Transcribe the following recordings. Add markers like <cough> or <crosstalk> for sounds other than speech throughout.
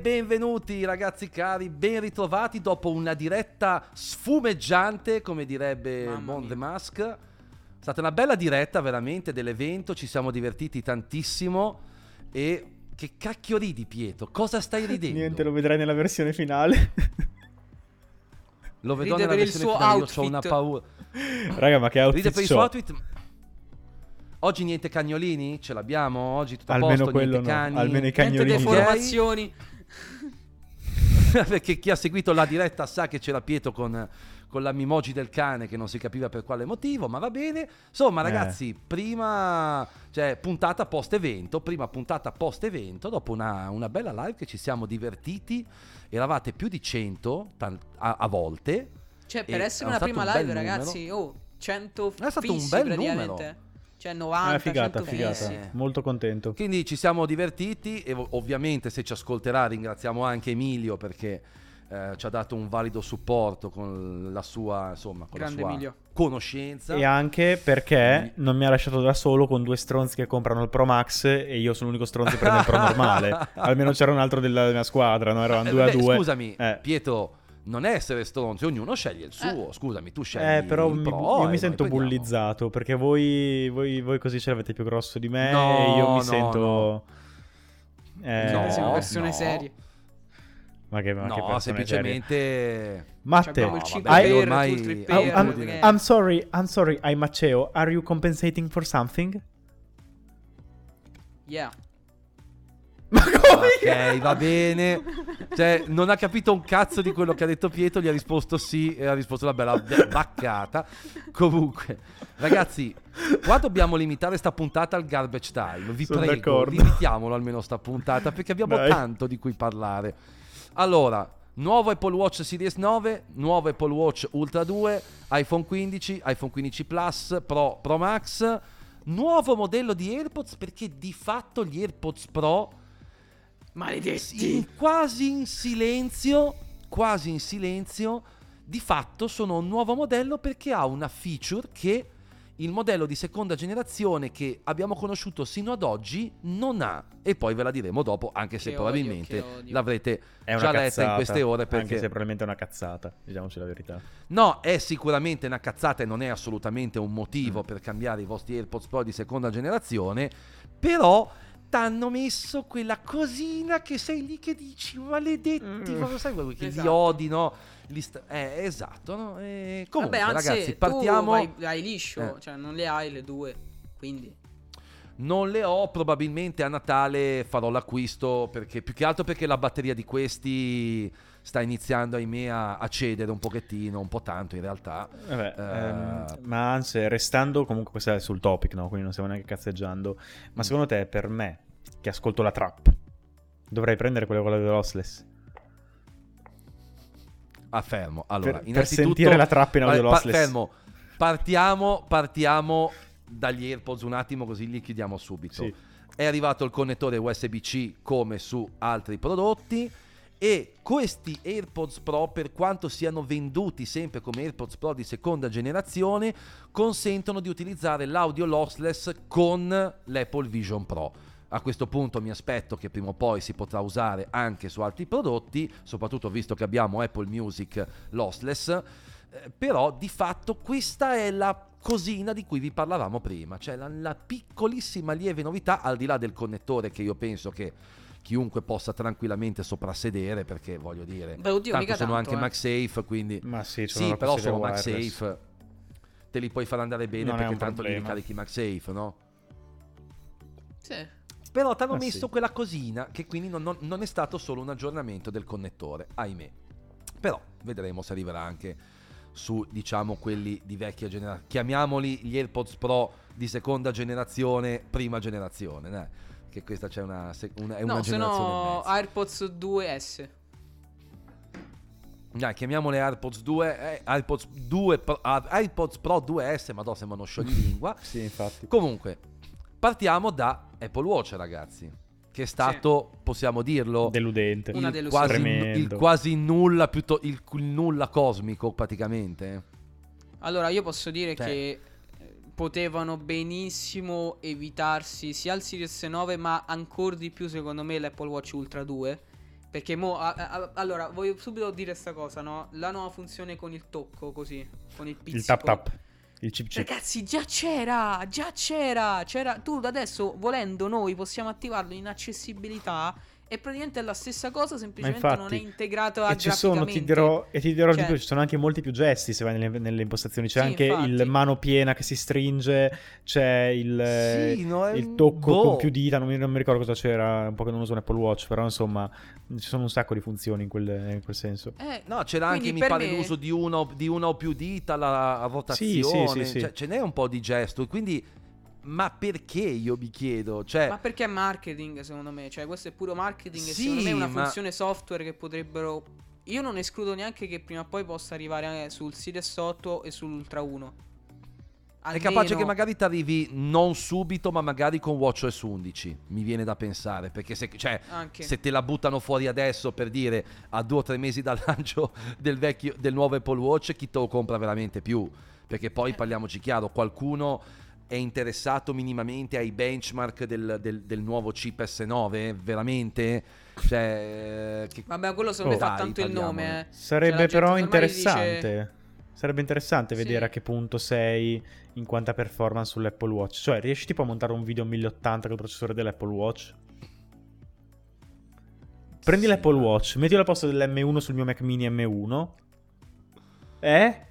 benvenuti ragazzi cari, ben ritrovati dopo una diretta sfumeggiante, come direbbe mia. The Mask. È stata una bella diretta veramente dell'evento, ci siamo divertiti tantissimo e che cacchio ridi Pietro? Cosa stai <laughs> ridendo? Niente, lo vedrai nella versione finale. Lo vedo Ride nella per il versione suo finale, io ho outfit. una paura. Raga, ma che outfit Ride per il suo outfit. Oggi niente cagnolini? Ce l'abbiamo? Oggi tutto a Almeno posto, quello niente no, cani? almeno i Niente cagnolini. deformazioni. <laughs> Perché chi ha seguito la diretta sa che c'era Pietro con, con la mimoji del cane che non si capiva per quale motivo, ma va bene. Insomma, Eh. ragazzi, prima, cioè, puntata post evento, prima puntata post evento, dopo una, una bella live che ci siamo divertiti, eravate più di 100 tan- a, a volte. Cioè, per essere una prima un live, ragazzi, oh, 100 È stato un bel numero. Cioè, 90, Ah, figata, 100 figata. Eh. Molto contento. Quindi ci siamo divertiti e ov- ovviamente se ci ascolterà ringraziamo anche Emilio perché eh, ci ha dato un valido supporto con la sua, insomma, con Grande la sua Emilio. conoscenza. E anche perché non mi ha lasciato da solo con due stronzi che comprano il Pro Max e io sono l'unico stronzo che prende il Pro <laughs> normale. Almeno c'era un altro della mia squadra, no? Eravamo Eh, due a beh, due. Scusami, Eh. Pietro, non è essere stronzi, ognuno sceglie il suo. Scusami, tu scegli Eh, però il mi- pro io mi sento prendiamo. bullizzato perché voi, voi, voi così ce l'avete più grosso di me No, e io mi no, sento... no. Eh, Siete siamo No, persone no. serie. Ma che, ma che No, persone semplicemente... Matte, abbiamo il No, 5 vabbè, I- per, ormai- tu il 3 I'm- I'm, sorry, I'm sorry, I'm Matteo. Are you compensating for something? Yeah. Ma come? Ok, va bene. Cioè, non ha capito un cazzo di quello che ha detto Pietro, gli ha risposto sì e ha risposto una bella be- baccata. Comunque, ragazzi, qua dobbiamo limitare sta puntata al garbage time. Vi Sono prego, d'accordo. limitiamolo almeno sta puntata perché abbiamo Dai. tanto di cui parlare. Allora, nuovo Apple Watch Series 9, nuovo Apple Watch Ultra 2, iPhone 15, iPhone 15 Plus, Pro, Pro Max, nuovo modello di AirPods perché di fatto gli AirPods Pro Maledetti. in- quasi in silenzio, quasi in silenzio, di fatto sono un nuovo modello perché ha una feature che il modello di seconda generazione che abbiamo conosciuto sino ad oggi non ha. E poi ve la diremo dopo, anche se Che probabilmente odio, odio. l'avrete già letta cazzata, in queste ore Anche perché se probabilmente è una cazzata, diciamoci la verità. No, è sicuramente una cazzata e non è assolutamente un Mm. motivo per cambiare i vostri AirPods Pro di seconda generazione, però t'hanno messo quella cosina che sei lì che dici maledetti, Mm. sai quello che li Esatto. odi, no? Li sta- eh, esatto, no? E comunque, Vabbè, anzi, ragazzi, partiamo. vai, vai liscio, Eh. cioè non le hai le due, quindi... Non le ho, probabilmente a Natale farò l'acquisto perché più che altro perché la batteria di questi sta iniziando, ahimè, a, cedere un pochettino, un po' tanto in realtà. Vabbè, Eh. ehm, ma anzi, restando comunque questo è sul topic, no? Quindi non stiamo neanche cazzeggiando. Mm. Ma secondo te, per me, che ascolto la trap, dovrei prendere quella con la lossless? Ah, fermo. Allora, Per- per innanzitutto, sentire la trappa in audio lossless. fermo. Partiamo, partiamo dagli AirPods un attimo così li chiudiamo subito. Sì. È arrivato il connettore USB-C come su altri prodotti e questi AirPods Pro, per quanto siano venduti sempre come AirPods Pro di seconda generazione, consentono di utilizzare l'audio lossless con l'Apple Vision Pro. A questo punto mi aspetto che prima o poi si potrà usare anche su altri prodotti, soprattutto visto che abbiamo Apple Music lossless. Eh, però di fatto questa è la cosina di cui vi parlavamo prima, cioè la, la piccolissima lieve novità al di là del connettore che io penso che chiunque possa tranquillamente soprassedere perché voglio dire, Beh, oddio, tanto mica sono tanto, anche eh. MagSafe, quindi Ma sì, sono sì, però sono wireless. MagSafe, te li puoi far andare bene Non perché tanto li problema. ricarichi MagSafe, no? Sì. Però ti hanno Ah, messo sì. quella cosina che quindi non, non- non è stato solo un aggiornamento del connettore, ahimè. Però vedremo se arriverà anche su, diciamo, quelli di vecchia generazione. Chiamiamoli gli AirPods Pro di seconda generazione, prima generazione, dai. Che questa c'è una, se- una- è una No, se generazione no mezza. AirPods 2S. Dai, chiamiamole AirPods 2, eh, AirPods 2, Pro- AirPods Pro 2S, ma no, sembrano scioglilingua. <laughs> Sì, infatti. Comunque, partiamo da Apple Watch, ragazzi. Che è stato, possiamo dirlo, Deludente. Una il quasi, il quasi nulla, piutto- il, il nulla cosmico praticamente. Allora, io posso dire Cioè- che potevano benissimo evitarsi sia il Series 9, ma ancora di più, secondo me, l'Apple Watch Ultra 2. Perché mo, a- a- allora, voglio subito dire sta cosa, no? La nuova funzione con il tocco, così, con il pizzico. Il tap tap. Il chip chip. Ragazzi, già c'era, già c'era, c'era. Tu adesso, volendo, noi possiamo attivarlo in accessibilità e praticamente è la stessa cosa, semplicemente non è infatti. integrato E ci sono, ti dirò, e ti dirò di Cioè- più, ci sono anche molti più gesti se vai nelle, nelle impostazioni. C'è Sì, anche il infatti. mano piena che si stringe, c'è il, Sì, no, è il tocco boh. con più dita, non mi, non mi ricordo cosa c'era, un po' che non uso un Apple Watch, però insomma ci sono un sacco di funzioni in quel, in quel senso. Eh, No, c'era anche, mi pare, me- l'uso di, uno, di una o più dita, la rotazione. sì, sì. Cioè, ce n'è un po' di gesto. Quindi, ma perché io mi chiedo? Cioè, Ma perché è marketing, secondo me? Cioè, questo è puro marketing e Sì, secondo me è una ma- funzione software che potrebbero... Io non escludo neanche che prima o poi possa arrivare sul Series 8 e sull'Ultra 1. è capace che Almeno- magari ti arrivi non subito, ma magari con WatchOS 11. Mi viene da pensare. Perché se, cioè, se te la buttano fuori adesso per dire a due o tre mesi dal <laughs> lancio del, vecchio, del nuovo Apple Watch, chi te lo compra veramente più? Perché Eh. poi parliamoci chiaro, qualcuno è interessato minimamente ai benchmark del, del- del nuovo chip S9? Veramente? Cioè, che- Vabbè, quello secondo me Oh, fa tanto il nome, eh. Sarebbe Cioè, la però interessante. Sarebbe interessante Sì. vedere a che punto sei in quanta performance sull'Apple Watch. Cioè, riesci tipo a montare un video 1080 col processore dell'Apple Watch? Prendi Sì, l'Apple Watch, mettilo al posto dell'M1 sul mio Mac mini M1. Eh?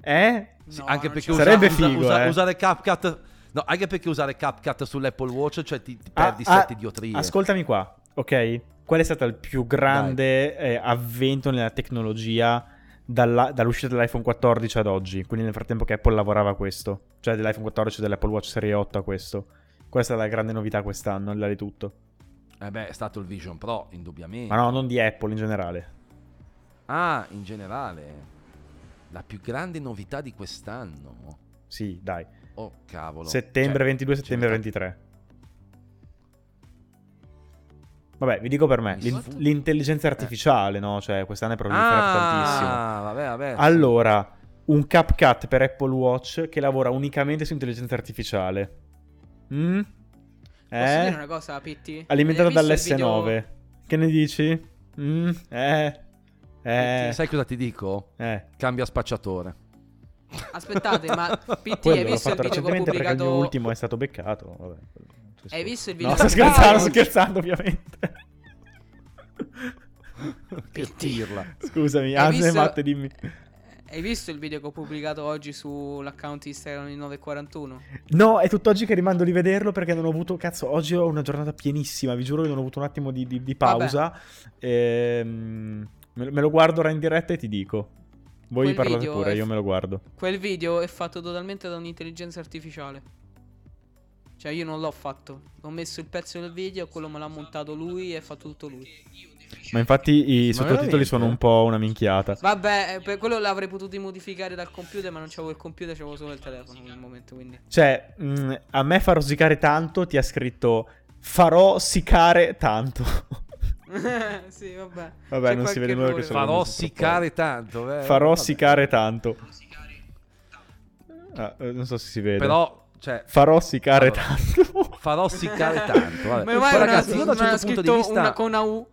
Eh? Sì, No, anche perché usa- Sarebbe usa- figo, usa- eh. usare CapCut No, anche perché usare CapCut sull'Apple Watch, cioè ti, ti Ah, perdi ah, sette idiotrie. Ascoltami qua, ok? Qual è stato il più grande eh, avvento nella tecnologia dalla- dall'uscita dell'iPhone 14 ad oggi? Quindi nel frattempo che Apple lavorava a questo, cioè dell'iPhone 14 e dell'Apple Watch Serie 8 a questo. Qual è stata la grande novità quest'anno, al di là di tutto? Eh beh, è stato il Vision Pro, indubbiamente. Ma no, non di Apple in generale. Ah, in generale. La più grande novità di quest'anno. Sì, dai. Oh, cavolo. Settembre Cioè, 22, ce ne settembre sta- 23. Vabbè, vi dico per me, l'in- l'intelligenza artificiale, no? Cioè, quest'anno è proliferato tantissimo. Ah, vabbè, vabbè. Allora, un CapCut per Apple Watch che lavora unicamente su intelligenza artificiale. Mm? Posso dire Eh? una cosa, Pitti? Il dall'S9. video- Che ne dici? Mm? Eh? Eh? Sai cosa ti dico? Eh? Cambia spacciatore. Aspettate, ma <laughs> Pitti, Quello hai l'ho visto il fatto video che ho recentemente perché il mio pubblicato? ultimo è stato beccato. Vabbè, Hai visto il No, video sto che- scherzando, sto scherzando ovviamente. <laughs> che pirla. Scusami, Hai Anze visto- Matte, dimmi. Hai visto il video che ho pubblicato oggi sull'account Instagram di 941? No, è tutt'oggi che rimando di vederlo perché non ho avuto. Cazzo, oggi ho una giornata pienissima. Vi giuro che non ho avuto un attimo di, di- di pausa. Ehm, me, lo guardo ora in diretta e ti dico. Voi Quel parlate pure, io me lo guardo. Quel video è fatto totalmente da un'intelligenza artificiale. Cioè, io non l'ho fatto. Ho messo il pezzo del video, quello me l'ha montato lui e fa tutto lui. Ma infatti i Ma sottotitoli veramente? sono un po' una minchiata. Vabbè, eh, per quello l'avrei potuto modificare dal computer, ma non c'avevo il computer, c'avevo solo il telefono nel momento, quindi. Cioè, mh, a me fa rosicare tanto. Ti ha scritto farò siccare tanto. <laughs> <laughs> sì, vabbè. Vabbè, C'è non si vede nulla che sono- Farò siccare tanto. eh. farò Vabbè. siccare tanto. Ah, eh, non so se si vede. Però, cioè, Farò siccare Allora. tanto. <laughs> farò siccare <laughs> tanto. Vabbè. Poi, male ragazzi, non io da un certo punto di vista... una con una U.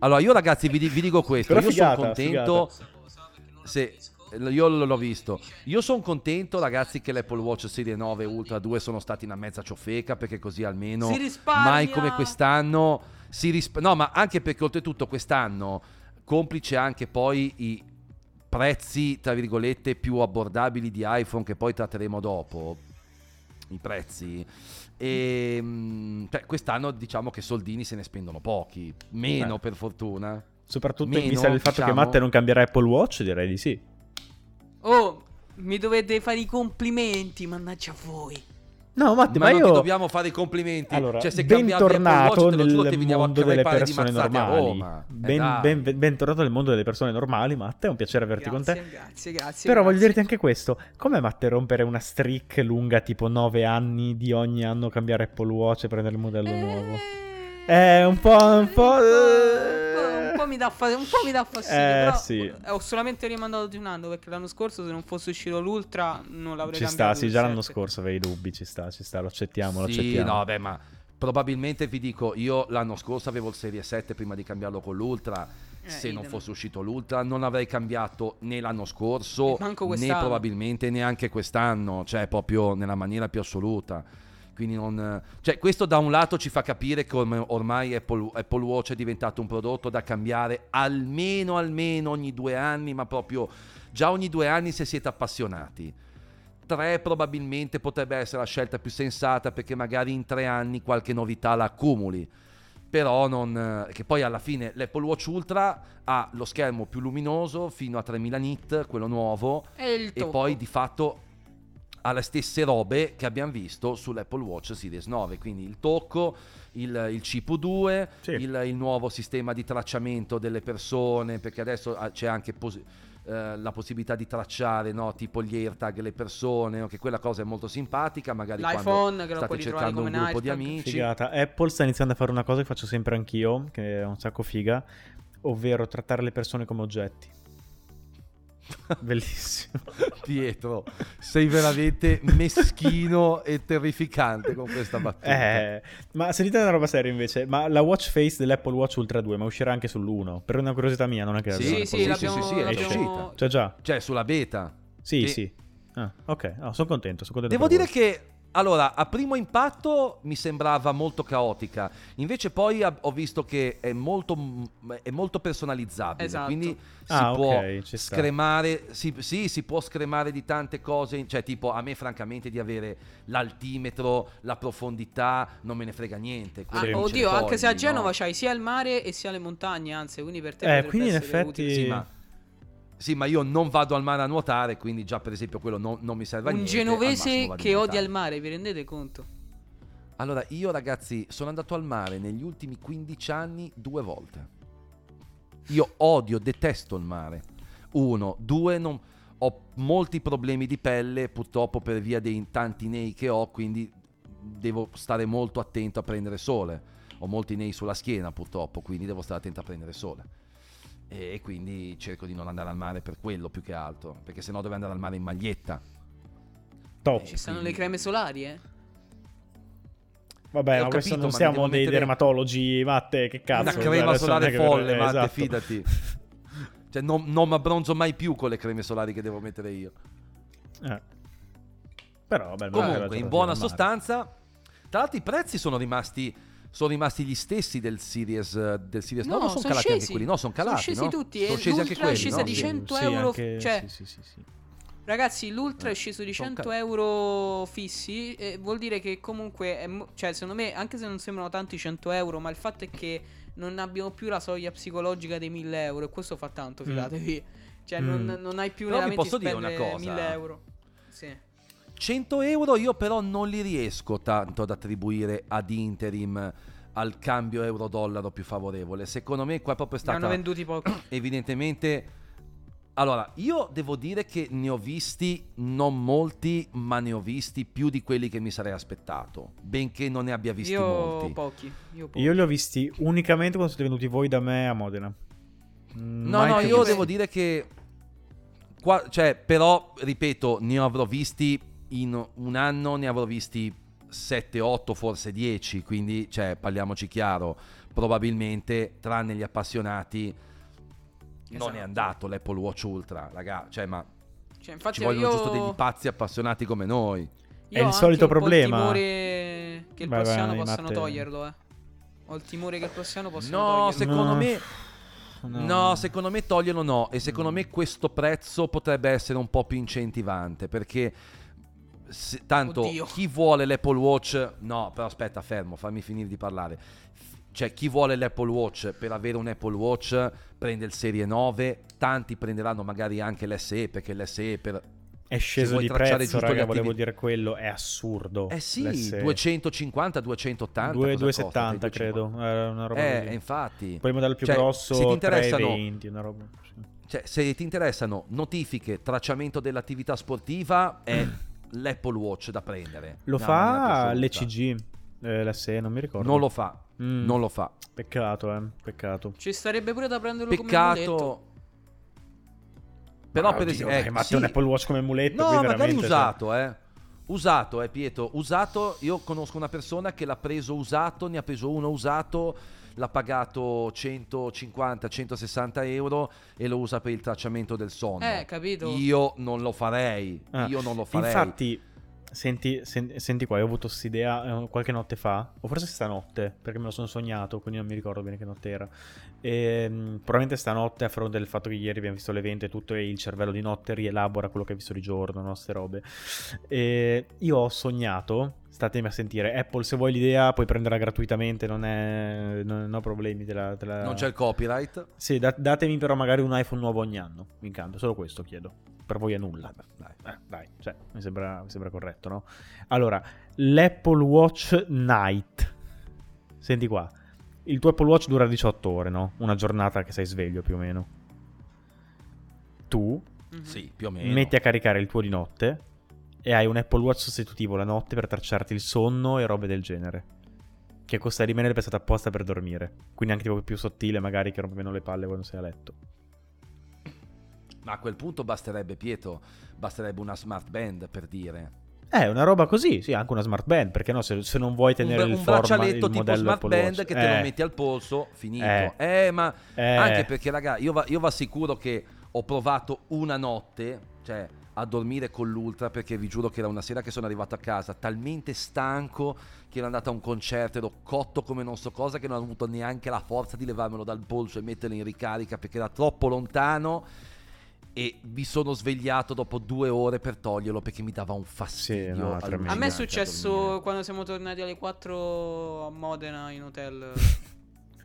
Allora, io ragazzi vi, vi dico questo, Però io sono figata, contento se io l'ho visto. Io sono contento ragazzi che l'Apple Watch Serie 9 e Ultra 2 sono stati una mezza ciofeca perché così almeno Si risparmia! mai come quest'anno si risp- No, ma anche perché oltretutto quest'anno complice anche poi i prezzi tra virgolette più abbordabili di iPhone che poi tratteremo dopo i prezzi e mm, cioè, quest'anno diciamo che soldini se ne spendono pochi meno Eh. per fortuna Soprattutto Meno, in vista del fatto che diciamo. Matte non cambierà Apple Watch, direi di sì. Oh, mi dovete fare i complimenti, mannaggia voi. No, Matte, ma, ma, non io... dobbiamo fare i complimenti Allora, cioè se bentornato Watch te lo giuro nel a mondo delle persone normali. Roma. Eh, Ben- ben- ben- bentornato nel mondo delle persone normali, Matte. È un piacere averti con te. Grazie, grazie, grazie. Però voglio grazie. dirti anche questo: come Matte rompere una streak lunga tipo 9 anni di ogni anno cambiare Apple Watch e prendere il modello Eh, nuovo? È un po'. Un po'. un po' mi dà fa- un po' mi dà fastidio. Eh, però sì. ho solamente rimandato di un anno perché l'anno scorso, se non fosse uscito l'Ultra, non l'avrei Ci sta, cambiato sì, il già l'anno 7. scorso avevi dubbi, ci sta, ci sta, lo accettiamo, lo sì accettiamo. no beh ma Probabilmente vi dico, io l'anno scorso avevo il Serie 7 prima di cambiarlo con l'Ultra. Eh, Se non fosse uscito l'Ultra, non avrei cambiato né l'anno scorso né probabilmente neanche quest'anno, cioè proprio nella maniera più assoluta. Quindi non, cioè, questo da un lato ci fa capire come ormai Apple, Apple Watch è diventato un prodotto da cambiare almeno, almeno ogni due anni, ma proprio già ogni due anni se siete appassionati. Tre probabilmente potrebbe essere la scelta più sensata perché magari in tre anni qualche novità la accumuli. Però non... che poi alla fine l'Apple Watch Ultra ha lo schermo più luminoso fino a 3000 nit, quello nuovo, E e poi di fatto ha le stesse robe che abbiamo visto sull'Apple Watch Series 9, quindi il tocco, il, il CPU2, Sì. il, il nuovo sistema di tracciamento delle persone, perché adesso ah, c'è anche pos- eh, la possibilità di tracciare no, tipo gli AirTag le persone, no, che quella cosa è molto simpatica, magari L'iPhone, quando che lo state cercando un gruppo di amici. Figata. Apple sta iniziando a fare una cosa che faccio sempre anch'io, che è un sacco figa, ovvero trattare le persone come oggetti. <laughs> Bellissimo. Pietro, sei veramente meschino e terrificante con questa battuta. Eh, ma sentite una roba seria invece, ma la watch face dell'Apple Watch Ultra 2, ma uscirà anche sull'1? Per una curiosità mia, non è che la Sì, devono Sì, sì, sì, sì, sì, è uscita. Cioè già, Cioè, sulla beta. sì, Sì. sì. Ah, ok, sono contento, sono contento Devo dire voi. che allora, a primo impatto mi sembrava molto caotica, invece poi ho visto che è molto, è molto personalizzabile, Esatto. quindi si Ah, può ok, ci sta. scremare, si, sì, si può scremare di tante cose, cioè tipo a me francamente di avere l'altimetro, la profondità, non me ne frega niente. Ah, oddio, anche se a Genova no? c'hai sia il mare e sia le montagne, anzi, quindi per te Eh, quindi in effetti- utile. Sì, ma, sì, ma io non vado al mare a nuotare, quindi già per esempio quello non, non mi serve a Un niente. al genovese che odia il mare, vi rendete conto? Allora, io ragazzi sono andato al mare negli ultimi 15 anni due volte. Io odio, detesto il mare. Uno, due, non- ho molti problemi di pelle purtroppo per via dei tanti nei che ho, quindi devo stare molto attento a prendere sole. Ho molti nei sulla schiena purtroppo, quindi devo stare attento a prendere sole. E quindi cerco di non andare al mare per quello più che altro, perché sennò devo andare al mare in maglietta. Top. Ci stanno quindi- le creme solari, eh? Vabbè, Ho ma questo capito, non ma siamo dei mettere- dermatologi, Matte, che cazzo. Una cioè, crema adesso solare è che- folle, eh, Matte, esatto. fidati. <laughs> Cioè, non, non mi abbronzo mai più con le creme solari che devo mettere io. Eh. Però, vabbè, Comunque, in buona sostanza, tra l'altro i prezzi sono rimasti, sono rimasti gli stessi del Series, eh, del Series no, No, non sono sono calati anche scesi. quelli, no, sono calati, Sono scesi no? tutti, Sono e scesi anche l'Ultra è quelli, scesa no? di Sì, 100 sì, euro, anche- cioè- sì, sì, sì, sì. Ragazzi, l'Ultra Eh, è sceso di sono 100 ca- euro fissi. E vuol dire che comunque, è mo- cioè, secondo me, anche se non sembrano tanti 100 euro, ma il fatto è che non abbiamo più la soglia psicologica dei 1000 euro. E questo fa tanto, Mm. fidatevi. Cioè, Mm. non, non hai più Però vi veramente posso dire una spendere cosa. 1000 euro. Sì. 100 euro io però non li riesco tanto ad attribuire ad interim al cambio euro-dollaro più favorevole. Secondo me qua è proprio Ne hanno stata venduti pochi. <clears throat> evidentemente allora io devo dire che ne ho visti non molti ma ne ho visti più di quelli che mi sarei aspettato benché non ne abbia visti Io molti pochi. Io pochi. Io li ho visti unicamente quando siete venuti voi da me a Modena. Mm, no mai no io visti. devo dire che qua, cioè però ripeto ne avrò visti in un anno ne avrò visti 7 8 forse 10 quindi cioè parliamoci chiaro probabilmente tranne gli appassionati non Esatto. è andato l'Apple Watch Ultra raga cioè ma Cioè, ci vogliono io... giusto degli pazzi appassionati come noi. Io È il ho solito un po' problema. il timore che il prossimo vai, possano toglierlo, eh. Ho il timore che il prossimo possano No, toglierlo. secondo No. me No. No, secondo me toglierlo no e secondo me questo prezzo potrebbe essere un po' più incentivante perché se- tanto Oddio. chi vuole l'Apple Watch no, però aspetta, fermo, fammi finire di parlare. Cioè, chi vuole l'Apple Watch per avere un Apple Watch prende il Serie 9, tanti prenderanno magari anche l'SE perché l'SE per È sceso di prezzo, raga, volevo dire quello, è assurdo. Eh sì, L'S- 250, 280, Due- cosa costa? 270 credo, 250. era una roba Eh, così. infatti. Poi il modello più Cioè, grosso se ti interessano 320, una roba. sì. Cioè, se ti interessano notifiche, tracciamento dell'attività sportiva, è <clears throat> l'Apple Watch da prendere. Lo fa l'ECG, eh, l'SE, non mi ricordo. Non lo fa, Mm. non lo fa. Peccato, eh, peccato. Ci starebbe pure da prenderlo come muletto. Peccato. Però Ah, per esempio... dai, eh, ma sì. un Apple Watch come muletto, No, magari cioè- usato, eh. Usato, eh Pietro, usato, io conosco una persona che l'ha preso usato, ne ha preso uno usato, l'ha pagato 150-160 euro e lo usa per il tracciamento del sonno. Eh, capito. Io non lo farei, Ah, io non lo farei. Infatti, senti, sen- senti qua, io ho avuto quest'idea eh, qualche notte fa, o forse stanotte, perché me lo sono sognato, quindi non mi ricordo bene che notte era. E, mh, probabilmente stanotte, a fronte del fatto che ieri abbiamo visto l'evento e tutto, e il cervello di notte rielabora quello che hai visto di giorno, no? Ste robe. E io ho sognato, statemi a sentire, Apple se vuoi l'idea puoi prenderla gratuitamente, non, è, non, ho problemi. Te la, te la- Non c'è il copyright. Sì, da- datemi però magari un iPhone nuovo ogni anno, mi incanta, solo questo chiedo. Per voi è nulla. Dai. Eh, dai, cioè, mi sembra, mi sembra corretto, no? Allora, l'Apple Watch Night. Senti qua. Il tuo Apple Watch dura 18 ore, no? Una giornata che sei sveglio più o meno. Tu Mhm. Sì, più o meno. metti a caricare il tuo di notte e hai un Apple Watch sostitutivo la notte per tracciarti il sonno e robe del genere. Che costa di meno ed è pensato apposta per dormire. Quindi anche tipo più sottile, magari che rompe meno le palle quando sei a letto. Ma a quel punto basterebbe, Pietro, basterebbe una smart band per dire. Eh, una roba così, sì, anche una smart band, perché no, se, se non vuoi tenere un, il un forma, braccialetto il tipo smart Apple band Watch. che te Eh, lo metti al polso, finito. Eh. Eh, ma eh, anche perché, raga, io, va, io vi assicuro che ho provato una notte, cioè a dormire con l'ultra, perché vi giuro che era una sera che sono arrivato a casa talmente stanco che ero andato a un concerto, ero cotto come non so cosa, che non ho avuto neanche la forza di levarmelo dal polso e metterlo in ricarica perché era troppo lontano. E mi sono svegliato dopo due ore per toglierlo perché mi dava un fastidio. Sì, no. A me è successo dormire. quando siamo tornati alle 4 a Modena in hotel.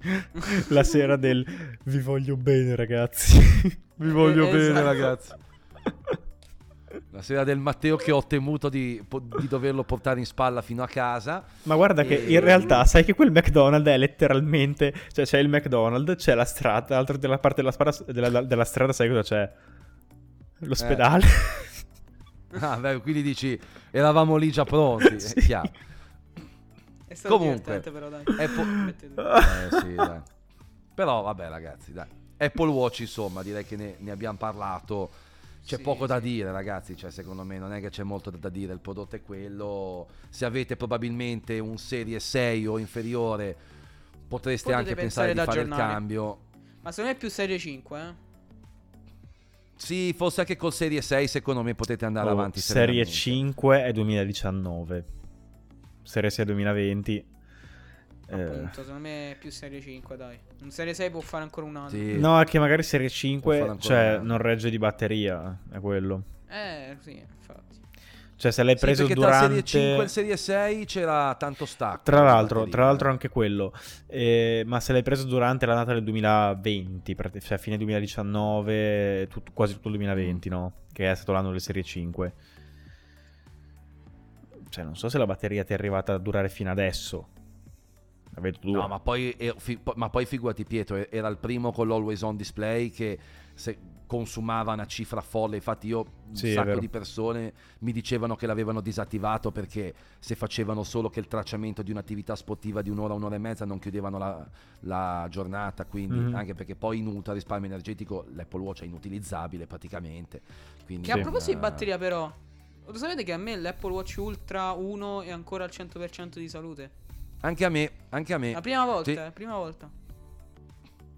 <laughs> La sera del vi voglio bene, ragazzi. <laughs> vi voglio Eh, bene, esatto. ragazzi. La sera del Matteo che ho temuto di, di doverlo portare in spalla fino a casa. Ma guarda che E- in realtà sai che quel McDonald's è letteralmente, cioè c'è il McDonald's, c'è la strada, dall'altra della parte della, spada- della, della strada sai cosa c'è? L'ospedale. Ah, beh, quindi dici, eravamo lì già pronti. <laughs> Sì. È chiaro. È stato Comunque, divertente però dai. Apple- Mettete- Eh, sì, dai. Però vabbè ragazzi, dai. Apple Watch insomma, direi che ne, ne abbiamo parlato. C'è Sì, poco da dire ragazzi, cioè secondo me non è che c'è molto da dire, il prodotto è quello. Se avete probabilmente un serie 6 o inferiore potreste Potete anche pensare pensare di fare il cambio. Ma secondo me è più serie 5, eh. Sì, forse anche col serie 6 secondo me potete andare Oh, avanti. Serie serenamente. 5 è 2019. Serie 6 è 2020. Eh, Appunto, secondo me è più serie 5, dai. Un serie 6 può fare ancora un anno. Sì. No, è che magari Serie Può 5, fare ancora cioè, non regge di batteria, è quello. Eh, sì, infatti. Cioè, se l'hai preso durante... tra serie 5 e serie 6 c'era tanto stacco. Tra l'altro, tra l'altro anche quello. Eh, ma se l'hai preso durante l'annata del 2020, prati- cioè fine 2019, tut- quasi tutto il 2020, no? Che è stato l'anno delle serie 5. Cioè, non so se la batteria ti è arrivata a durare fino adesso. La. No, ma poi, eh, ma poi figurati Pietro, era il primo con l'always on display che se- consumava una cifra folle. Infatti io, un Sì, sacco di persone mi dicevano che l'avevano disattivato perché se facevano solo che il tracciamento di un'attività sportiva di un'ora, un'ora e mezza non chiudevano la, la giornata. Quindi, Mhm. anche perché poi in ultra risparmio energetico l'Apple Watch è inutilizzabile praticamente. Quindi, Che a proposito di batteria, però, lo sapete che a me l'Apple Watch Ultra 1 è ancora al 100% di salute? Anche a me, anche a me. La prima volta, Sì. eh, prima volta.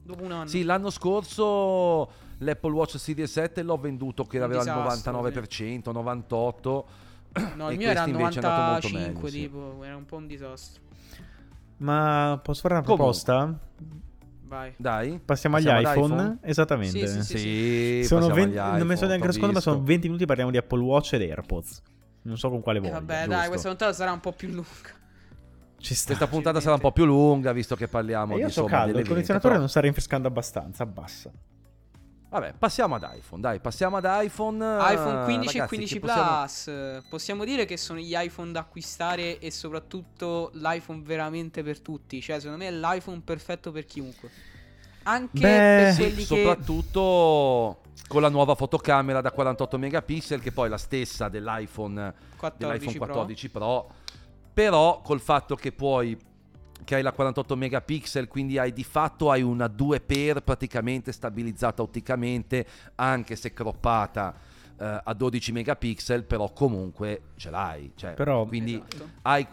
Dopo un anno. Sì, l'anno scorso l'Apple Watch Series 7 l'ho venduto che Un aveva disastro, il 99%, 98%. no, il mio era questi invece è andato molto 95, meglio, sì. tipo, era un po' un disastro. Ma posso fare una Comunque. proposta? Vai. Dai. Passiamo agli Passiamo ad iPhone? Esattamente. Sì, sì, Sì, Sono passiamo 20 agli non me ne sto iPhone, neanche secondo, ma sono visto. 20 minuti parliamo di Apple Watch ed AirPods. Non so con quale E voglia. vabbè, giusto. dai, questa puntata sarà un po' più lunga. Ci sta. Questa puntata sarà un po' più lunga visto che parliamo E di io so caldo, il condizionatore però- non sta rinfrescando abbastanza, abbassa. Vabbè, passiamo ad iPhone, dai, passiamo ad iPhone. iPhone 15 Ragazzi, e 15 che possiamo- Plus. Possiamo dire che sono gli iPhone da acquistare e soprattutto l'iPhone veramente per tutti. Cioè, secondo me è l'iPhone perfetto per chiunque. Anche Beh, per Sì, quelli che soprattutto con la nuova fotocamera da 48 megapixel che poi è la stessa dell'iPhone 14 dell'iPhone Pro. 14 Pro. Però col fatto che puoi che hai la 48 megapixel, quindi hai di fatto hai una 2 per praticamente stabilizzata otticamente, anche se croppata eh, a 12 megapixel, però comunque ce l'hai. Cioè, Però- quindi Esatto. hai,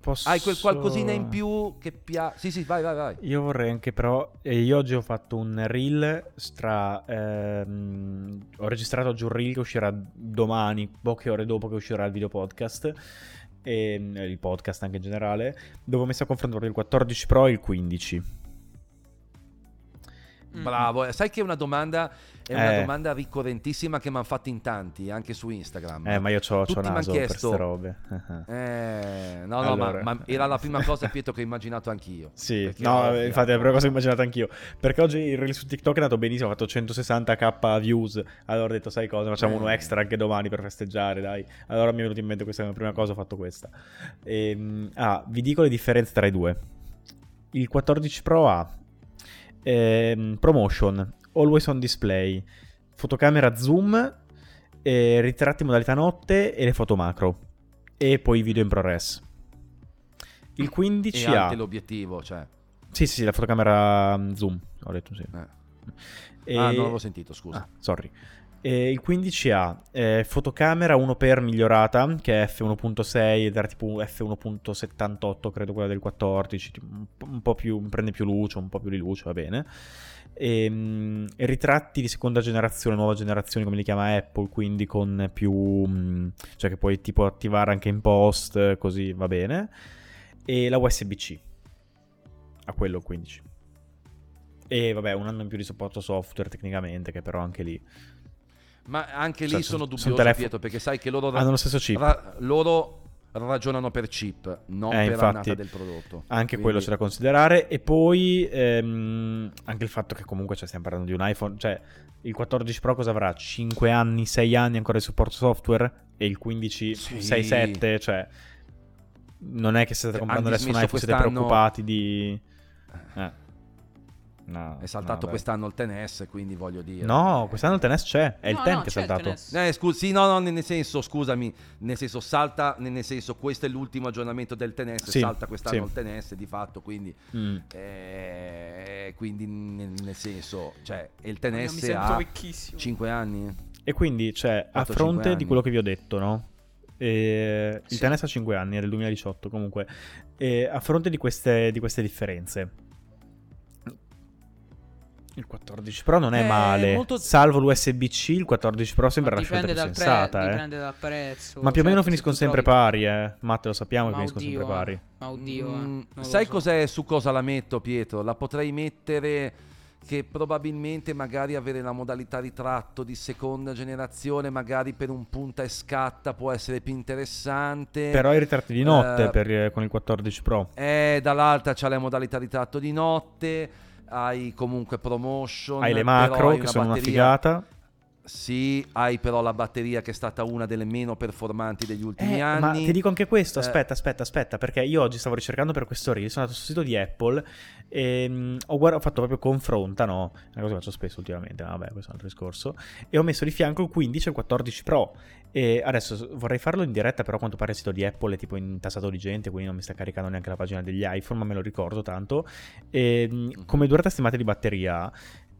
Posso... hai quel qualcosina in più che piace. Sì, sì, vai, vai, vai. Io vorrei anche però, eh, io oggi ho fatto un reel stra... ehm, ho registrato oggi un reel che uscirà domani, poche ore dopo che uscirà il video podcast, e, il podcast anche in generale, dove ho messo a confronto proprio il 14 Pro e il 15. Mm. Bravo, Eh, sai che è una domanda, è una Eh. domanda ricorrentissima che mi hanno fatto in tanti, anche su Instagram. Eh, ma io Tutti m'han naso per chiesto- queste robe. <laughs> Eh, no, no, Allora. ma, ma era la prima cosa, Pietro, che ho immaginato anch'io. Sì, no, infatti è la prima cosa che ho immaginato anch'io. Perché oggi il reel su TikTok è andato benissimo, ho fatto 160k views. Allora ho detto, sai cosa, facciamo Eh. uno extra anche domani per festeggiare, dai. Allora mi è venuto in mente questa come prima cosa, ho fatto questa. Ehm, ah, vi dico le differenze tra i due. Il 14 Pro ha ehm, promotion, always on display, fotocamera zoom, eh, ritratti in modalità notte e le foto macro. E poi video in ProRes. Il 15 E ha... l'obiettivo, cioè. Sì, sì, sì, la fotocamera mm, zoom, ho detto sì. eh. E- Ah, non l'avevo sentito, scusa. Ah, sorry. E il 15 ha eh, fotocamera 1x migliorata, che è f1.6 ed era tipo f1.78, credo quella del 14, tipo un po', più, prende più luce, un po' più di luce, va bene. E, mm, e ritratti di seconda generazione, nuova generazione come li chiama Apple, quindi con più... mm, cioè che puoi tipo attivare anche in post, così va bene. E la USB-C, a quello il 15. E vabbè, un anno in più di supporto software tecnicamente, che però anche lì Ma anche lì Cioè, sono sono dubbioso, telefoni- Pietro, perché sai che loro, hanno lo stesso chip. ra- loro ragionano per chip, non Eh, per infatti, annata del prodotto. Anche Quindi- quello c'è da considerare. E poi ehm, anche il fatto che comunque cioè, stiamo parlando di un iPhone. Cioè, il 14 Pro cosa avrà? 5 anni, 6 anni ancora di supporto software? E il 15, Sì. 6, 7? Cioè, non è che state Cioè, comprando adesso un iPhone, siete preoccupati di... Eh. No, È saltato no, quest'anno il TNS, quindi voglio dire. No, quest'anno il TNS c'è. È il No, 10 no, che è il saltato. Eh, scusi, sì, no, no, nel senso, scusami, nel senso salta, nel senso questo è l'ultimo aggiornamento del TNS, Sì, salta quest'anno sì. il TNS di fatto, quindi, Mm. eh, quindi nel, nel senso, cioè, e il sento ha vecchissimo. 5 anni? E quindi, cioè, a fronte di quello che vi ho detto, no? Eh, il Sì. TNS ha 5 anni, è del 2018 comunque. E a fronte di queste, di queste differenze, il 14 Pro non è Eh, male. molto- Salvo l'USB-C, il 14 Pro sembra una scelta dal, pre- sensata. eh. dipende dal prezzo. Ma più o meno se finiscono sempre trovi- pari, eh. Matte, lo sappiamo che Ma finiscono oddio, sempre pari. eh. Ma oddio, eh. Mm, sai so. cos'è su cosa la metto, Pietro? La potrei mettere che probabilmente magari avere la modalità ritratto di seconda generazione, magari per un punta e scatta può essere più interessante. Però i ritratti di notte Eh, per- eh, con il 14 Pro. E dall'altra c'è la modalità ritratto di notte, hai comunque promotion. Hai le macro che una sono una batteria- figata. Sì, hai però la batteria che è stata una delle meno performanti degli ultimi Eh, anni. ma ti dico anche questo, Eh. aspetta, aspetta, aspetta, perché io oggi stavo ricercando per questo reel, sono andato sul sito di Apple e mm, ho, guarda- ho fatto proprio confronta, no? Una cosa che faccio spesso ultimamente, ma vabbè, questo è un altro discorso. E ho messo di fianco il 15 e il 14 Pro. E adesso vorrei farlo in diretta, però a quanto pare il sito di Apple è tipo intassato di gente, quindi non mi sta caricando neanche la pagina degli iPhone, ma me lo ricordo tanto. E, mm, come durata stimata di batteria,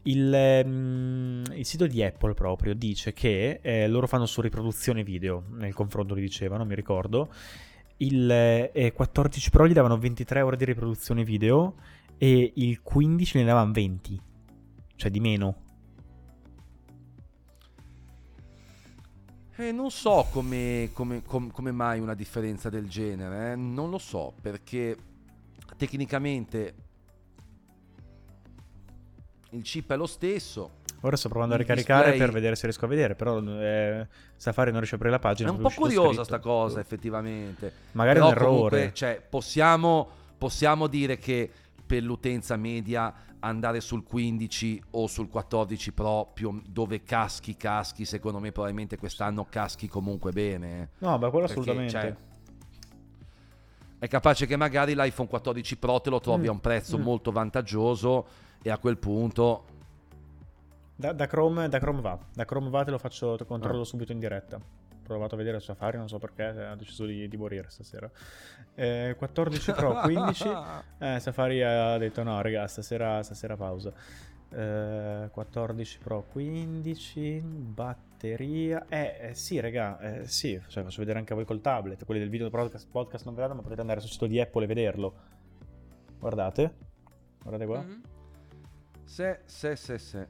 il, ehm, il sito di Apple proprio dice che eh, loro fanno su riproduzione video, nel confronto li dicevano, mi ricordo. Il eh, 14 Pro gli davano 23 ore di riproduzione video e il 15 ne davano 20, cioè di meno. Eh, non so come, come- com- come mai una differenza del genere, eh. non lo so perché tecnicamente il chip è lo stesso. Ora sto provando a ricaricare display- per vedere se riesco a vedere, però eh, Safari non riesce a aprire la È pagina. un non po' è curiosa sta cosa effettivamente. Magari è Però un errore. comunque, cioè, possiamo, possiamo dire che per l'utenza media andare sul 15 o sul 14 Pro più dove caschi caschi secondo me probabilmente quest'anno caschi comunque bene eh. No, beh, quello Perché, assolutamente. cioè, è capace che magari l'iPhone 14 Pro te lo trovi Mm. a un prezzo Mm. molto vantaggioso e a quel punto Da, da Chrome, da Chrome va, da Chrome va te lo faccio, te controllo Ah. subito in diretta. Ho provato a vedere Safari, non so perché, ha deciso di, di morire stasera. Eh, 14 Pro, <laughs> 15. Eh, Safari ha detto no, raga, stasera, stasera pausa. Eh, 14 Pro 15, batteria. Eh, eh, sì, raga, eh, sì, cioè, faccio vedere anche a voi col tablet. Quelli del video podcast, podcast non vedono, ma potete andare sul sito di Apple e vederlo. Guardate, guardate qua. Mhm. Se, se, se, se.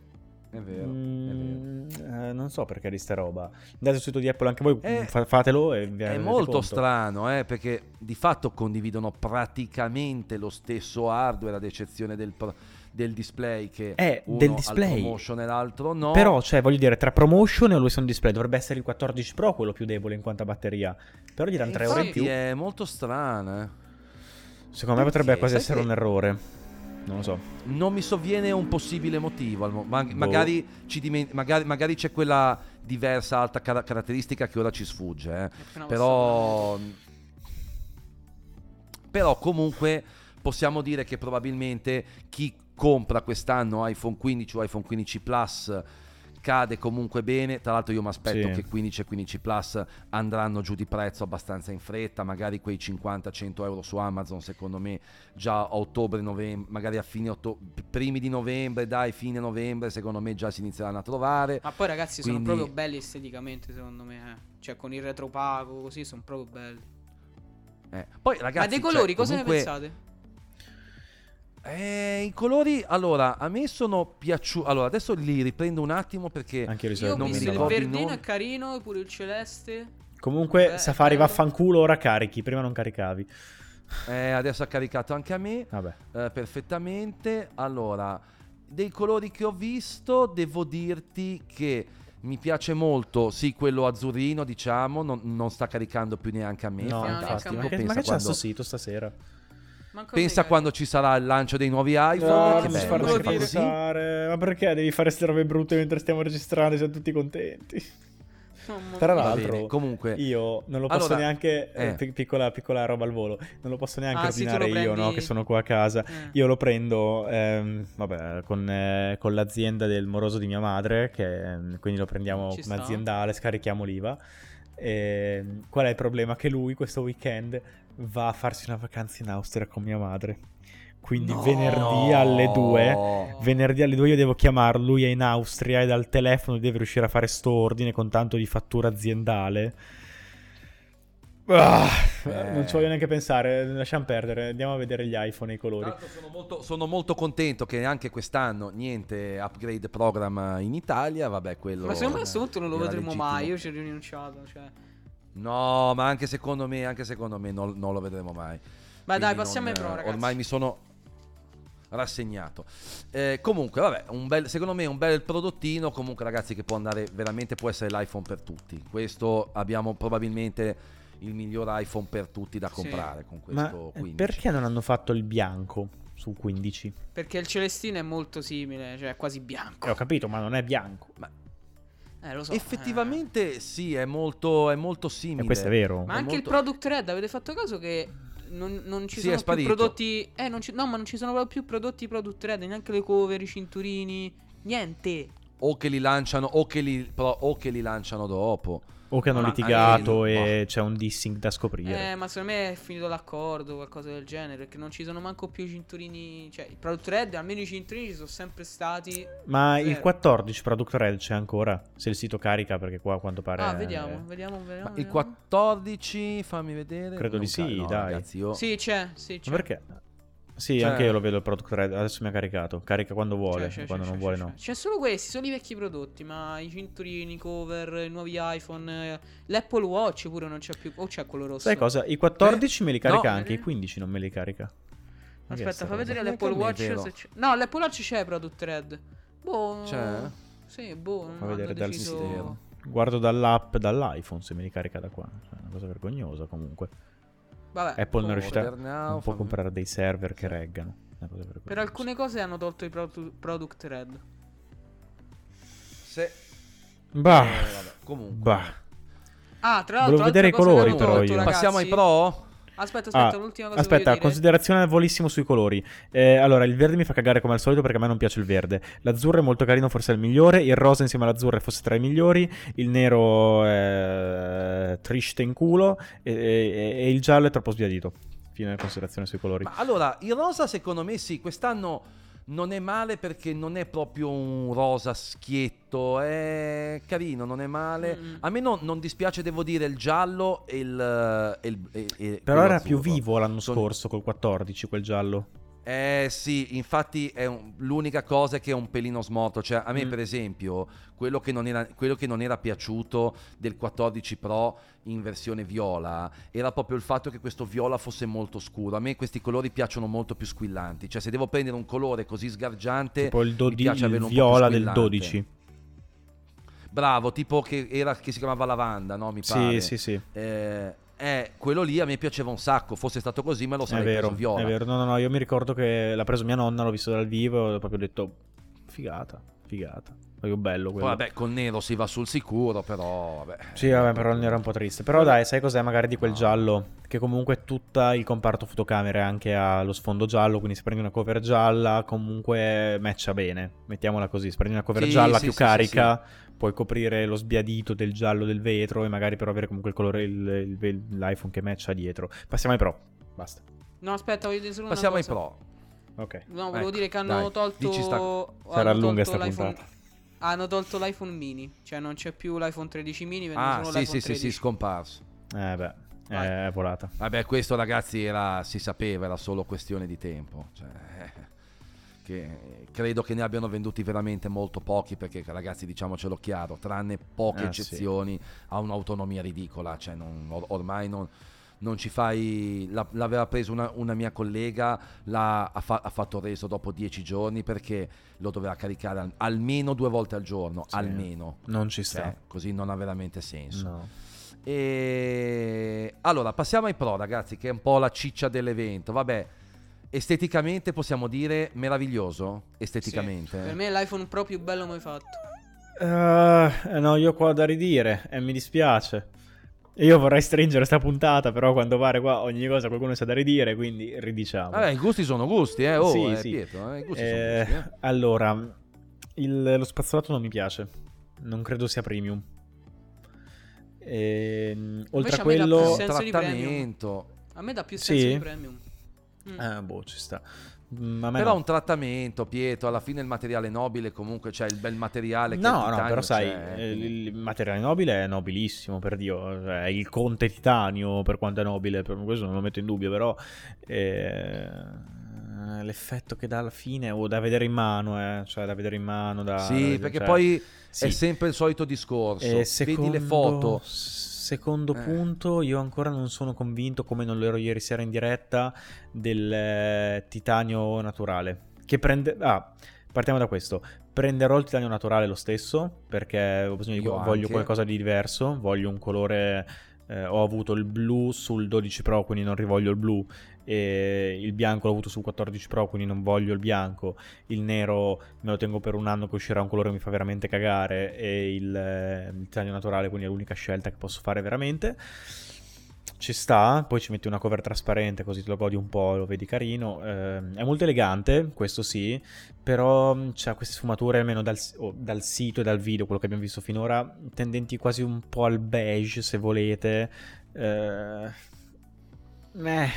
È vero, è vero. Mm, eh, non so perché di sta roba. Andate sul sito di Apple anche voi, È- fa- fatelo e vi È molto conto. strano, eh, perché di fatto condividono praticamente lo stesso hardware, ad eccezione del, pro- del display che Eh, uno del display. promotion e l'altro no. Però, cioè, voglio dire, tra promotion e always display dovrebbe essere il 14 Pro quello più debole in quanto a batteria. Però gli danno 3 euro in più. è molto strana. eh. Secondo me potrebbe Perché, quasi sai essere che- un errore. Non lo so. Non mi sovviene un possibile motivo. ma- Boh. magari, ci dimen- magari, magari c'è quella diversa alta cara- caratteristica che ora ci sfugge. eh. Però, però comunque possiamo dire che probabilmente chi compra quest'anno iPhone 15 o iPhone 15 Plus cade comunque bene. Tra l'altro io mi aspetto Sì. che 15 e 15 Plus andranno giù di prezzo abbastanza in fretta, magari quei 50-100 euro su Amazon secondo me già a ottobre, novembre, magari a fine ottobre, primi di novembre, dai fine novembre secondo me già si inizieranno a trovare. Ma poi ragazzi Quindi- sono proprio belli esteticamente secondo me. eh. Cioè con il retropago così sono proprio belli. Eh, Poi ragazzi, Ma dei cioè, colori cosa comunque- ne pensate? Eh, I colori, allora, a me sono piaciuti. Allora, adesso li riprendo un attimo perché. Anche io, non mi il ricordo i verdino nomi. è carino, pure il celeste. Comunque, Beh, Safari vaffanculo, ora carichi. Prima non caricavi. Eh, adesso ha caricato anche a me Vabbè. eh, perfettamente. Allora, dei colori che ho visto, devo dirti che mi piace molto. Sì, quello azzurrino, diciamo, non, non sta caricando più neanche a me. No, fantastico. infatti. Ma che, ma che c'è quando, sto sito stasera? Pensa quando ci sarà il lancio dei nuovi iPhone. No, che non mi si bello, fa farlo che così. Ma perché devi fare queste robe brutte mentre stiamo registrando e siamo tutti contenti? Tra l'altro, bene, comunque, io non lo posso Allora, neanche. eh, eh. pic- piccola, piccola roba al volo. Non lo posso neanche Ah, sì, ordinare io, prendi- no? Che sono qua a casa. Eh. Io lo prendo, ehm, vabbè, con, eh, con l'azienda del moroso di mia madre, che ehm, quindi lo prendiamo Ci come sta. aziendale, scarichiamo l'IVA. E, qual è il problema? Che lui questo weekend va a farsi una vacanza in Austria con mia madre. Quindi No. venerdì alle 2 No. Venerdì alle 2 io devo chiamarlo, lui è in Austria e dal telefono deve riuscire a fare sto ordine con tanto di fattura aziendale. Ah, Eh. Non ci voglio neanche pensare, lasciamo perdere, andiamo a vedere gli iPhone e i Tra colori. l'altro sono molto, sono molto contento che anche quest'anno niente upgrade program in Italia. Vabbè, quello. Ma secondo me a questo punto non lo vedremo legittimo. mai. Io ci ho rinunciato. Cioè. No, ma anche secondo me, anche secondo me non, non lo vedremo mai. Ma dai, passiamo ai pro, ragazzi. Ormai mi sono rassegnato. Eh, comunque, vabbè, un bel, secondo me un bel prodottino. Comunque, ragazzi, che può andare veramente può essere l'iPhone per tutti. Questo abbiamo probabilmente il miglior iPhone per tutti da Sì. comprare con Ma questo eh, 15. perché non hanno fatto il bianco su 15? Perché il celestino è molto simile, cioè è quasi bianco. Eh, ho capito, ma non è bianco. Eh, lo so. Effettivamente sì, è molto, è molto simile. E questo è vero. eh. Ma è anche il molto- Product Red, avete fatto caso che non, non ci Sì, sono sparito. più prodotti. Eh, non ci, no, ma non ci sono proprio più prodotti Product Red, neanche le cover, i cinturini. Niente. O che li lanciano, o che li, però- o che li lanciano dopo. O che hanno Ma litigato e c'è un dissing da scoprire. Eh, ma secondo me è finito l'accordo, qualcosa del genere. Perché non ci sono manco più i cinturini. Cioè, il Product Red, almeno i cinturini ci sono sempre stati. Ma il Vero. 14 Product Red c'è ancora? Se il sito carica, perché qua a quanto pare... Ah, eh, vediamo, vediamo, vediamo. Ma il vediamo. 14, fammi vedere. Credo Non di sì, no, dai. Ragazzi, io... Sì, c'è, sì, c'è. Ma perché? Sì, Cioè- anche io lo vedo il Product Red. Adesso mi ha caricato. Carica quando vuole, C'è, c'è, quando c'è, non c'è, vuole c'è. no. C'è solo questi, sono i vecchi prodotti, ma i cinturini, i cover, i nuovi iPhone, eh, l'Apple Watch pure non c'è più, o c'è quello rosso. Sai cosa? I 14 me li carica no. anche, i 15 non me li carica. Aspetta, fa vedere l'Apple Watch vero. se c'è. No, l'Apple Watch c'è Product Red. Boh. C'è? Sì, boh, Fa vedere dal deciso-. Guardo dall'app, dall'iPhone se me li carica da qua. Cioè, è una cosa vergognosa comunque. Vabbè, Apple non è riuscita Order now, non può comprare dei server che reggano. Per vergognosa. alcune cose hanno tolto i produ- Product Red. Se... Bah, eh, vabbè, comunque. bah. Ah, tra l'altro Volevo vedere i colori, però, io. ragazzi. Passiamo ai pro? Aspetta, aspetta, Ah, l'ultima cosa aspetta, che voglio dire. considerazione volissimo sui colori. Eh, allora, il verde mi fa cagare come al solito perché a me non piace il verde. L'azzurro è molto carino, forse è il migliore. Il rosa insieme all'azzurro è forse tra i migliori. Il nero è triste in culo. E, e- e il giallo è troppo sbiadito. Fine della considerazione sui colori. Ma allora, il rosa secondo me sì, quest'anno non è male perché non è proprio un rosa schietto, è carino, non è male. Mm. A me non, non dispiace, devo dire, il giallo e il... e il- e- e Però era più vivo l'anno Sono- scorso col 14, quel giallo. Eh sì, infatti è un- l'unica cosa che è un pelino smorto. Cioè, a me, Mm. per esempio, quello che, non era, quello che non era piaciuto del 14 Pro in versione viola era proprio il fatto che questo viola fosse molto scuro. A me questi colori piacciono molto più squillanti. Cioè, se devo prendere un colore così sgargiante, Tipo il, dodi- il viola del squillante. 12. Bravo, tipo che, era, che si chiamava lavanda, no? Mi pare. Sì, sì, sì. Eh, eh, quello lì a me piaceva un sacco. Fosse stato così, me lo È sarei vero, preso viola. è vero. No, no, no, io mi ricordo che l'ha preso mia nonna, l'ho visto dal vivo e ho proprio detto figata, figata. Proprio bello quello. Poi, vabbè, col nero si va sul sicuro, però. Vabbè. Sì, vabbè, però il nero è un po' triste. Però dai, sai cos'è magari di quel No. giallo? Che comunque tutto il comparto fotocamere anche ha lo sfondo giallo, quindi se prendi una cover gialla comunque matcha bene. Mettiamola così, se prendi una cover Sì, gialla sì, più sì, carica, puoi coprire lo sbiadito del giallo del vetro e magari però avere comunque il colore il- il- l'iPhone che matcha dietro. Passiamo ai Pro. Basta. No, aspetta, voglio dire solo una Passiamo ai pro. Ok. No, volevo Ecco, dire che hanno dai, tolto. sta- hanno Sarà lunga tolto sta l'iPhone- puntata. Hanno tolto l'iPhone mini. Cioè, non c'è più l'iPhone 13 mini. Ah, solo sì, sì, sì, 13. sì, scomparso. Eh beh, Vai. è volata. Vabbè, questo ragazzi era, si sapeva, era solo questione di tempo. Cioè, <laughs> che credo che ne abbiano venduti veramente molto pochi perché ragazzi diciamocelo chiaro, tranne poche Eh, sì. eccezioni ha un'autonomia ridicola, cioè non- or- ormai non, non ci fai... la- l'aveva preso una, una mia collega, l'ha, ha, fa- ha fatto reso dopo dieci giorni perché lo doveva caricare al- almeno due volte al giorno, Sì. almeno. Non ci sta. Cioè, così non ha veramente senso. No. E allora passiamo ai pro, ragazzi, che è un po' la ciccia dell'evento. Vabbè, esteticamente possiamo dire meraviglioso. Esteticamente, Per me è l'iPhone Pro più bello mai fatto. Eh, no, io ho qua da ridire e mi dispiace. Io vorrei stringere sta puntata, però quando pare qua ogni cosa qualcuno sa da ridire, quindi ridiciamo. Vabbè, i gusti sono gusti, eh. Oh, Sì, eh, sì. Pietro, eh, i gusti Eh, sono gusti. eh. Allora, il- lo spazzolato non mi piace. Non credo sia premium. Ehm, oltre Invece a a me dà quello... più Un senso di premium. trattamento. A me dà più Sì? senso di premium. Mm. Eh, boh, ci sta. Mm, Però no. un trattamento, Pietro, alla fine il materiale nobile comunque c'è il bel materiale che No, il no, però sai, c'è, eh, quindi- il materiale nobile è nobilissimo, per Dio, cioè, il conte titanio per quanto è nobile, per questo non lo metto in dubbio, però eh, l'effetto che dà alla fine, o da vedere in mano, eh, cioè da vedere in mano, da... Sì, da- perché cioè, poi sì. è sempre il solito discorso. E secondo, Vedi le foto. Secondo Eh. punto, io ancora non sono convinto, come non lo ero ieri sera in diretta, del eh, titanio naturale. Che prende... Ah, partiamo da questo. Prenderò il titanio naturale lo stesso, perché ho bisogno di- Io voglio anche. qualcosa di diverso, voglio un colore... eh, ho avuto il blu sul 12 Pro, quindi non rivoglio il blu. E il bianco l'ho avuto sul 14 Pro, quindi non voglio il bianco. Il nero me lo tengo per un anno che uscirà un colore che mi fa veramente cagare. E il, eh, il titanio naturale, quindi è l'unica scelta che posso fare veramente. Ci sta, poi ci metti una cover trasparente così te lo godi un po', lo vedi carino. Ehm, è molto elegante, questo sì, però mh, c'ha queste sfumature, almeno dal, o dal sito e dal video, quello che abbiamo visto finora, tendenti quasi un po' al beige, se volete. Eh, eh,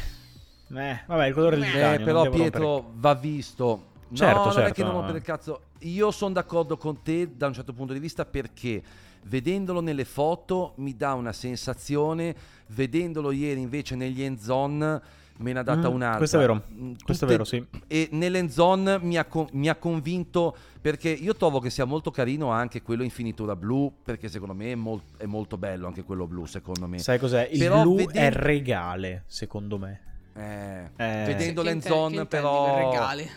eh, vabbè, il colore del Eh, titanio. Eh, non però devo rompere- Pietro va visto. Certo, no, non è certo, che non no. rompere il cazzo. Io sono d'accordo con te da un certo punto di vista perché vedendolo nelle foto mi dà una sensazione, vedendolo ieri invece negli end zone me ne ha data Mm, un'altra. questo è vero, Mm, questo è tutte- vero, sì. E nell'end zone mi ha, con- mi ha convinto perché io trovo che sia molto carino anche quello in finitura blu perché secondo me è, mol- è molto bello anche quello blu secondo me. Sai cos'è? Il Però blu vedendo- è regale, secondo me. Eh, Eh. vedendo l'end zone però... per regali?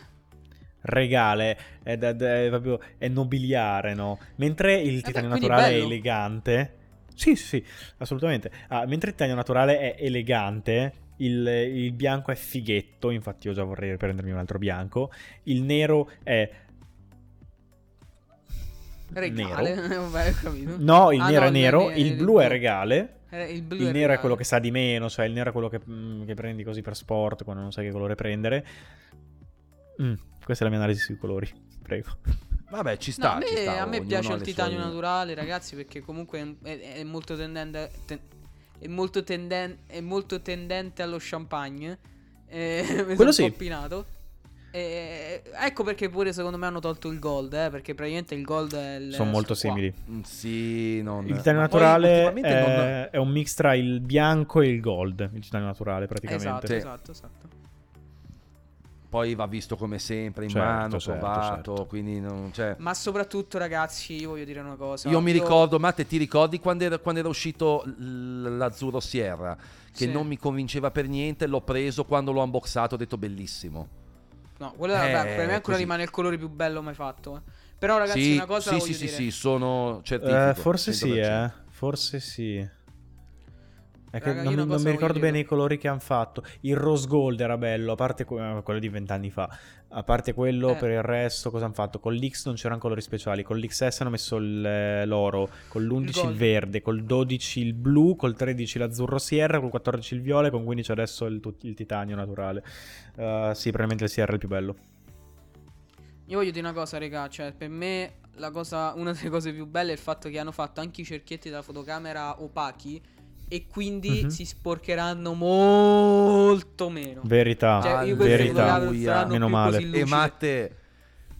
Regale, è, da- è proprio è nobiliare, no? Mentre il titanio quindi naturale è elegante. Sì, sì, assolutamente. Ah, mentre il titanio naturale è elegante, il, il bianco è fighetto, infatti io già vorrei prendermi un altro bianco. Il nero è Regale. nero. <laughs> Vabbè. No, il Ah, nero no, è nero, ne- il blu è regale. Eh, Il, Il nero è regale. quello che sa di meno, cioè il nero è quello che, mm, che prendi così per sport quando non sai che colore prendere. Mm, questa è la mia analisi sui colori, prego. Vabbè, ci No, sta. a me, ci sta, a me piace il titanio sue- naturale, ragazzi, perché comunque è, è molto tendente. ten- è, molto tenden- è molto tendente allo champagne. Eh, <laughs> mi Quello sono sì. un po' appinato. Eh, ecco perché pure secondo me hanno tolto il gold, eh, perché praticamente il gold è il Sono molto simili. Mm, Sì, non... Il titanio naturale è, non- è un mix tra il bianco e il gold. Il titanio naturale, praticamente. Esatto, Sì. esatto, esatto. Poi va visto come sempre, in Certo, mano, certo, provato, certo. quindi non... Cioè, Ma soprattutto, ragazzi, io voglio dire una cosa. Io mi ricordo, Matte, ti ricordi quando era, quando era uscito l'Azzurro Sierra? Che Sì. non mi convinceva per niente, l'ho preso quando l'ho unboxato, ho detto bellissimo. No, quello Eh, vabbè, per me ancora così. rimane il colore più bello mai fatto. eh. Però, ragazzi, sì, una cosa sì, sì, sì, dire. sì, sono certifico. Eh, forse sì, 100%. eh. Forse sì. È che Raga, non, non mi ricordo bene i colori che hanno fatto. Il rose gold era bello, a parte que- eh, quello di vent'anni fa. A parte quello, Eh. per il resto, cosa hanno fatto? Con l'X non c'erano colori speciali. Con l'XS hanno messo il, eh, l'oro. Con l'11 il, gold. verde. Col 12 il blu. Col 13 l'azzurro sierra. Col 14 il viola. E con 15 adesso il, il titanio naturale. Eh, sì, probabilmente il sierra è il più bello. Io voglio dire una cosa, raga. Cioè, per me, la cosa, una delle cose più belle è il fatto che hanno fatto anche i cerchietti della fotocamera opachi. E quindi Mhm. si sporcheranno molto meno. Verità. Cioè, io verità. Meno male. E. Matte,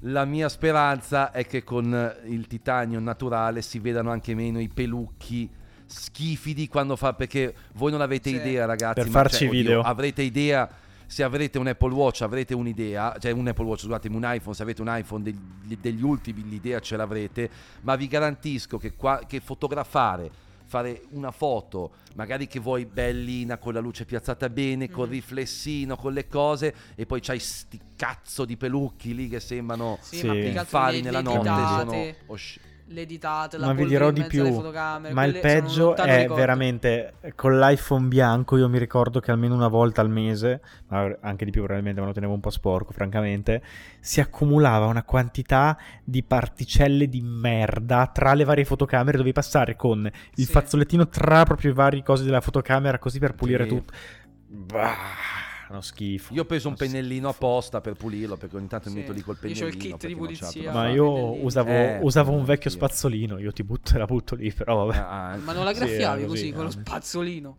la mia speranza è che con il titanio naturale si vedano anche meno i pelucchi schifidi quando fa perché voi non avete Sì. idea ragazzi Per ma farci cioè, oddio, video. avrete idea se avrete un Apple Watch avrete un'idea cioè un Apple Watch scusatemi un iPhone se avete un iPhone degli, degli ultimi l'idea ce l'avrete ma vi garantisco che, qua, che fotografare fare una foto magari che vuoi bellina con la luce piazzata bene col Mhm. riflessino con le cose e poi c'hai sti cazzo di pelucchi lì che sembrano Sì, Sì. fari nella notte sono osci- le editate, la Ma vi dirò di più. fotocamere, Ma il peggio è veramente con l'iPhone bianco. Io mi ricordo che almeno una volta al mese, ma anche di più probabilmente, me lo tenevo un po' sporco, francamente. Si accumulava una quantità di particelle di merda tra le varie fotocamere. Dovevi passare con il Sì. fazzolettino tra proprio i vari cosi della fotocamera, così per pulire Sì. tutto. Bah, uno schifo. io ho preso un schifo. pennellino apposta per pulirlo perché ogni tanto mi Sì. metto lì col Io c'ho il pennellino kit di pulizia. Ma io usavo, Eh, usavo un vecchio spazzolino. Io ti butto, la butto lì, però vabbè. Ah, Ma non la Sì, graffiavi era così, così, con lo spazzolino.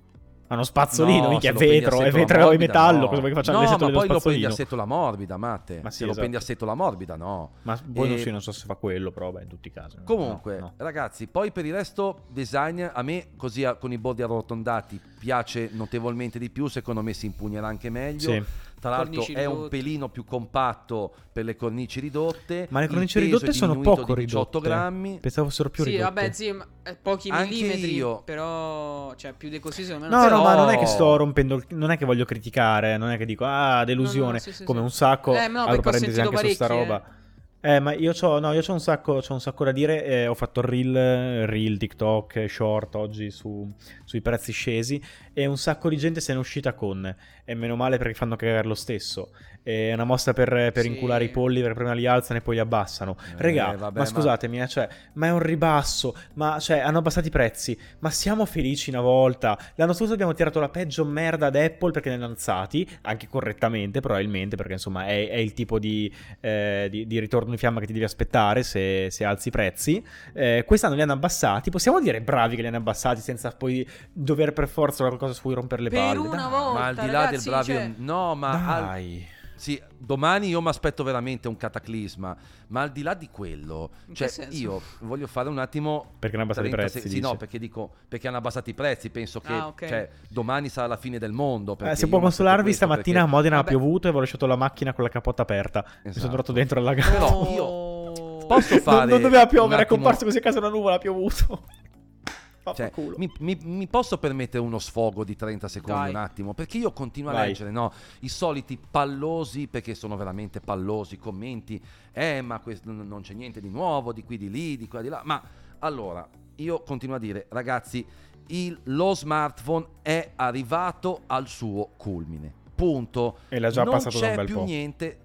Ma uno spazzolino, No, minchia, è lo vetro, è vetro e metallo. no. Cosa vuoi che facciamo? No, ma poi lo prendi a setola morbida, Matte. Ma sì, se lo esatto. prendi a setola morbida, no. Ma non, E- sì, non so se fa quello, però beh, in tutti i casi. Comunque, no. ragazzi, poi per il resto, design a me, così con i bordi arrotondati, piace notevolmente di più. Secondo me si impugnerà anche meglio. Sì. Tra l'altro, Cornici è un ridotte. pelino più compatto per le cornici ridotte. Ma le cornici ridotte sono poco di 18 ridotte. grammi. Pensavo fossero più sì, ridotte. vabbè, sì, ma, eh, pochi Anche millimetri. io. Però, cioè, più di così secondo me No, non no, ma non è che sto rompendo, il- non è che voglio criticare, non è che dico, ah, delusione, No, no, sì, sì, come sì. un sacco, Eh, no, apro parentesi sentito anche su sta roba. Eh, ma io c'ho, no, un sacco, un sacco da dire. eh, ho fatto reel, reel, TikTok, eh, short oggi su- sui prezzi scesi. E un sacco di gente se ne è uscita con. E meno male perché fanno cagare lo stesso. È una mossa per, per Sì. inculare i polli, perché prima li alzano e poi li abbassano. Eh, Regà, vabbè, ma ma- scusatemi, eh, cioè, ma è un ribasso. Ma cioè, hanno abbassato i prezzi. Ma siamo felici una volta. L'anno scorso abbiamo tirato la peggio merda ad Apple perché ne hanno alzati, anche correttamente, probabilmente, perché insomma è, è il tipo di, eh, di- di ritorno in fiamma che ti devi aspettare se, se alzi i prezzi. Eh, quest'anno li hanno abbassati. Possiamo dire bravi che li hanno abbassati senza poi dover per forza qualcosa su cui rompere le Per palle. una Dai. volta, Ma al di là ragazzi, del bravio, cioè- no, ma al- Dai. Sì, domani io mi aspetto veramente un cataclisma, ma al di là di quello, cioè io voglio fare un attimo... Perché hanno abbassato i 30 prezzi, se- Sì, no, perché dico, perché hanno abbassato i prezzi, penso che Ah, ok. cioè, domani sarà la fine del mondo. Eh, se può consolarvi, stamattina a Modena ha Vabbè. piovuto e avevo lasciato la macchina con la capotta aperta. Mi sono Esatto. trovato dentro alla gara. Però io <laughs> posso fare non, non doveva piovere, è comparso così a casa una nuvola, ha piovuto. Cioè, mi, mi- mi posso permettere uno sfogo di 30 secondi Dai. un attimo? Perché io continuo a Vai. leggere no? i soliti pallosi, perché sono veramente pallosi, commenti, eh ma questo non c'è niente di nuovo, di qui di lì, di qua di là. Ma allora, io continuo a dire, ragazzi, il- lo smartphone è arrivato al suo culmine. Punto. E l'ha già non passato da c'è un bel più po'. niente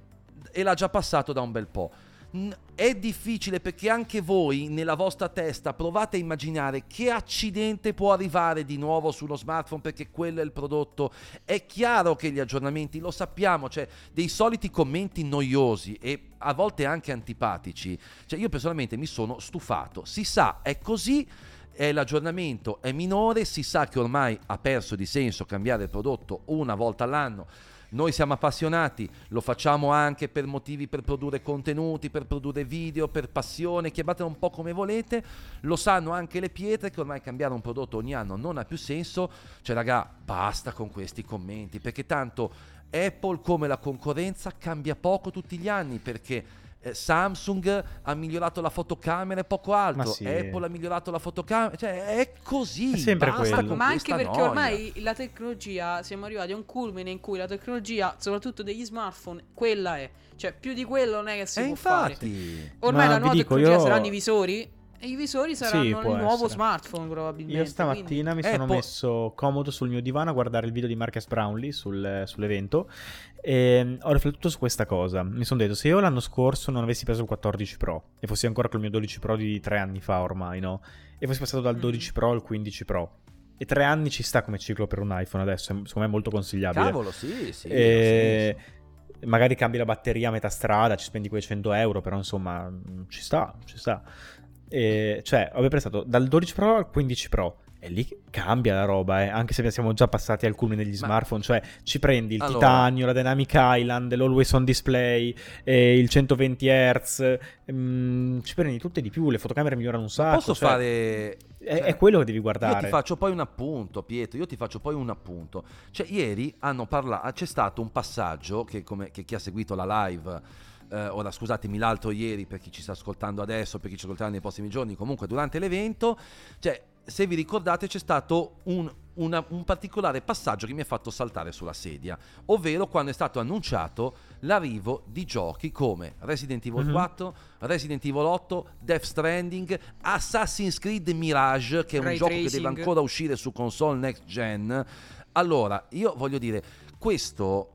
e l'ha già passato da un bel po'. N- È difficile perché anche voi nella vostra testa provate a immaginare che accidente può arrivare di nuovo sullo smartphone perché quello è il prodotto. È chiaro che gli aggiornamenti, lo sappiamo, cioè dei soliti commenti noiosi e a volte anche antipatici. Cioè io personalmente mi sono stufato. Si sa, è così. l'aggiornamento è minore, si sa che ormai ha perso di senso cambiare il prodotto una volta all'anno. Noi siamo appassionati, lo facciamo anche per motivi per produrre contenuti, per produrre video, per passione, chiamatelo un po' come volete, lo sanno anche le pietre che ormai cambiare un prodotto ogni anno non ha più senso, cioè raga, basta con questi commenti, perché tanto Apple come la concorrenza cambia poco tutti gli anni, perché eh, Samsung ha migliorato la fotocamera e poco altro, sì. Apple ha migliorato la fotocamera, cioè è così. È sempre basta quello. con Ma anche perché noia. ormai la tecnologia, siamo arrivati a un culmine in cui la tecnologia, soprattutto degli smartphone, quella è. Cioè, più di quello non è che si E può fare. infatti, Ormai Ma la nuova dico, tecnologia io- saranno i visori. E i visori saranno il può nuovo essere. smartphone, probabilmente. Io stamattina mi Eh, sono po- messo comodo sul mio divano a guardare il video di Marcus Brownlee sul- sull'evento e ho riflettuto su questa cosa. Mi sono detto, se io l'anno scorso non avessi preso il 14 Pro e fossi ancora col mio 12 Pro di tre anni fa ormai, no? E fossi passato dal Mm. 12 Pro al 15 Pro. E tre anni ci sta come ciclo per un iPhone adesso, secondo me è molto consigliabile. cavolo, sì, sì. E ha senso. magari cambi la batteria a metà strada, ci spendi quei 100 euro, però insomma mh, ci sta, ci sta. E, cioè, ho prestato dal 12 Pro al 15 Pro. E lì cambia la roba, eh, anche se siamo già passati al culmine degli Ma- smartphone, cioè ci prendi il Allora- titanio, la Dynamic Island, l'Always On Display, eh, il 120 Hz, mm, ci prendi tutte di più, le fotocamere migliorano un sacco. Posso cioè, fare... È, cioè, è quello che devi Io guardare. ti faccio poi un appunto, Pietro. Io ti faccio poi un appunto. Cioè, ieri hanno parlato. C'è stato un passaggio che, come, che chi ha seguito la live. Eh, ora scusatemi l'altro ieri per chi ci sta ascoltando adesso, per chi ci ascolterà nei prossimi giorni, comunque durante l'evento, cioè se vi ricordate c'è stato un, una- un particolare passaggio che mi ha fatto saltare sulla sedia, ovvero quando è stato annunciato l'arrivo di giochi come Resident Evil Mhm. 4, Resident Evil 8, Death Stranding, Assassin's Creed Mirage, che è un Ray gioco che tracing. deve ancora uscire su console next gen. Allora, io voglio dire, questo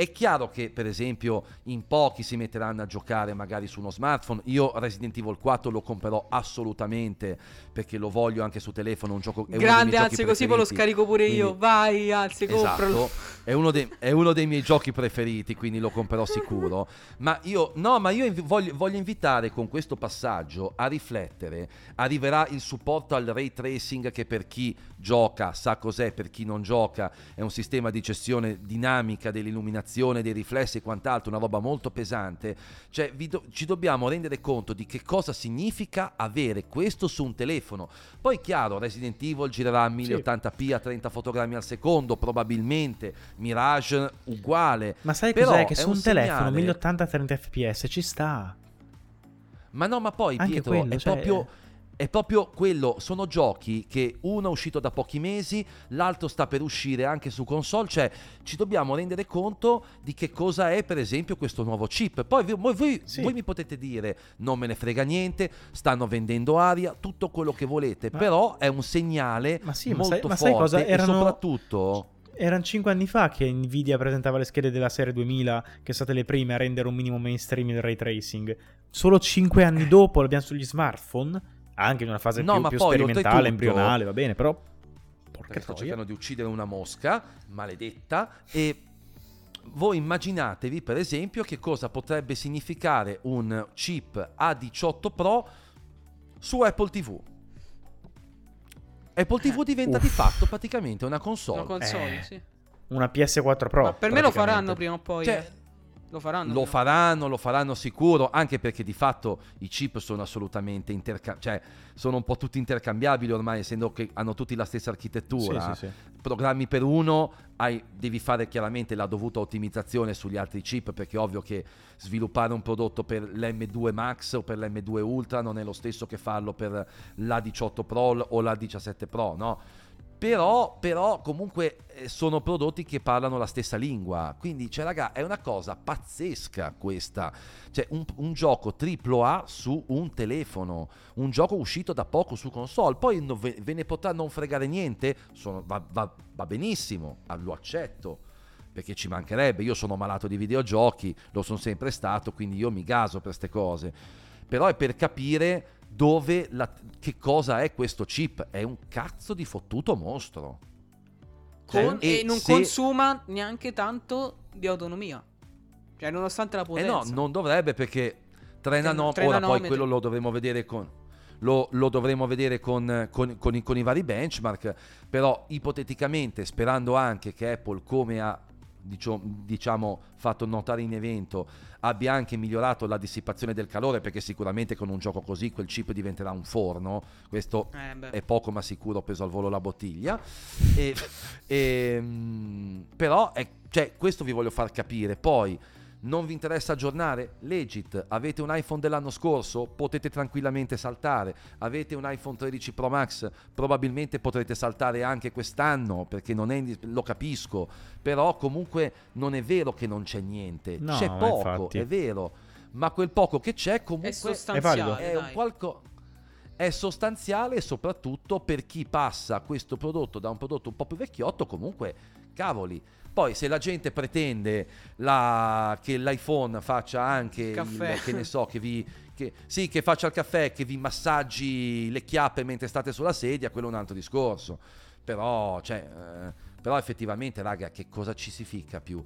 è chiaro che, per esempio, in pochi si metteranno a giocare magari su uno smartphone. Io Resident Evil 4 lo comprerò assolutamente perché lo voglio anche su telefono. Un gioco, è Grande, anzi, così poi lo scarico pure io. Quindi- Vai, anzi, compralo. Esatto, è uno, dei, è uno dei miei giochi preferiti, quindi lo comprerò sicuro. Ma io, no, ma io voglio, voglio invitare con questo passaggio a riflettere. Arriverà il supporto al ray tracing che per chi gioca sa cos'è, per chi non gioca è un sistema di gestione dinamica dell'illuminazione, dei riflessi e quant'altro, una roba molto pesante. Cioè, do- ci dobbiamo rendere conto di che cosa significa avere questo su un telefono. Poi, chiaro, Resident Evil girerà a 1080p a 30 fotogrammi al secondo, probabilmente. Mirage uguale. Ma sai Però cos'è? Che su un un, telefono segnale- 1080 30 fps ci sta. Ma no, ma poi Anche Pietro quello, è, cioè- proprio, è proprio quello. Sono giochi che uno è uscito da pochi mesi, l'altro sta per uscire anche su console. Cioè, ci dobbiamo rendere conto di che cosa è, per esempio, questo nuovo chip. Poi voi, voi- Sì. voi mi potete dire: non me ne frega niente, stanno vendendo aria, tutto quello che volete. Ma- però è un segnale Ma sì, ma molto sai- ma sai forte cosa? Erano- e soprattutto. Erano 5 anni fa che Nvidia presentava le schede della serie 2000, che sono state le prime a rendere un minimo mainstream il ray tracing. Solo 5 anni dopo l'abbiamo sugli smartphone, anche in una fase No, più, ma più poi, sperimentale, embrionale, va bene, però... Perché sto cercando di uccidere una mosca maledetta e voi immaginatevi per esempio che cosa potrebbe significare un chip A18 Pro su Apple TV. Apple TV diventa di Uff. fatto praticamente una console. Una console, Eh, sì. Una PS4 Pro. Ma per me lo faranno prima o poi. Cioè, eh. Lo faranno. Lo faranno, lo faranno sicuro, anche perché di fatto i chip sono assolutamente intercambiabili, cioè sono un po' tutti intercambiabili ormai, essendo che hanno tutti la stessa architettura. Sì, sì, sì. Programmi per uno, hai- devi fare chiaramente la dovuta ottimizzazione sugli altri chip, perché è ovvio che sviluppare un prodotto per l'M2 Max o per l'M2 Ultra non è lo stesso che farlo per l'A18 Pro o l'A17 Pro, no? Però, però comunque eh, sono prodotti che parlano la stessa lingua. Quindi, cioè, raga, è una cosa pazzesca questa. Cioè, un, un gioco AAA su un telefono. Un gioco uscito da poco su console. Poi no- ve, ve ne potrà non fregare niente. Sono- va, va- va benissimo, ah, lo accetto. Perché ci mancherebbe. Io sono malato di videogiochi, lo sono sempre stato, quindi io mi gaso per queste cose. Però è per capire dove la- che cosa è questo chip. È un cazzo di fottuto mostro. Con- Eh, e, non se- consuma neanche tanto di autonomia. Cioè, nonostante la Eh potenza. no, non dovrebbe perché 3 Tre- nano- ora poi quello lo dovremo vedere con lo, lo dovremo vedere con, con- con i, con i vari benchmark, però ipoteticamente sperando anche che Apple come ha diciamo, fatto notare in evento, abbia anche migliorato la dissipazione del calore, perché sicuramente con un gioco così quel chip diventerà un forno. Questo Eh, è poco ma sicuro, ho preso al volo la bottiglia. E, <laughs> ehm, però, è- cioè, questo vi voglio far capire. Poi, non vi interessa aggiornare? Legit, avete un iPhone dell'anno scorso? Potete tranquillamente saltare. Avete un iPhone 13 Pro Max? Probabilmente potrete saltare anche quest'anno, perché non è, indis- lo capisco. Però comunque non è vero che non c'è niente. No, c'è poco, infatti. è vero. Ma quel poco che c'è È comunque sostanziale. è un dai. qualco- è sostanziale e soprattutto per chi passa questo prodotto da un prodotto un po' più vecchiotto, comunque, cavoli. Poi se la gente pretende la- che l'iPhone faccia anche il, Caffè. <laughs> che ne so, che vi che, sì, che faccia il caffè, che vi massaggi le chiappe mentre state sulla sedia, quello è un altro discorso. Però, cioè, eh, però effettivamente, raga, che cosa ci si ficca più?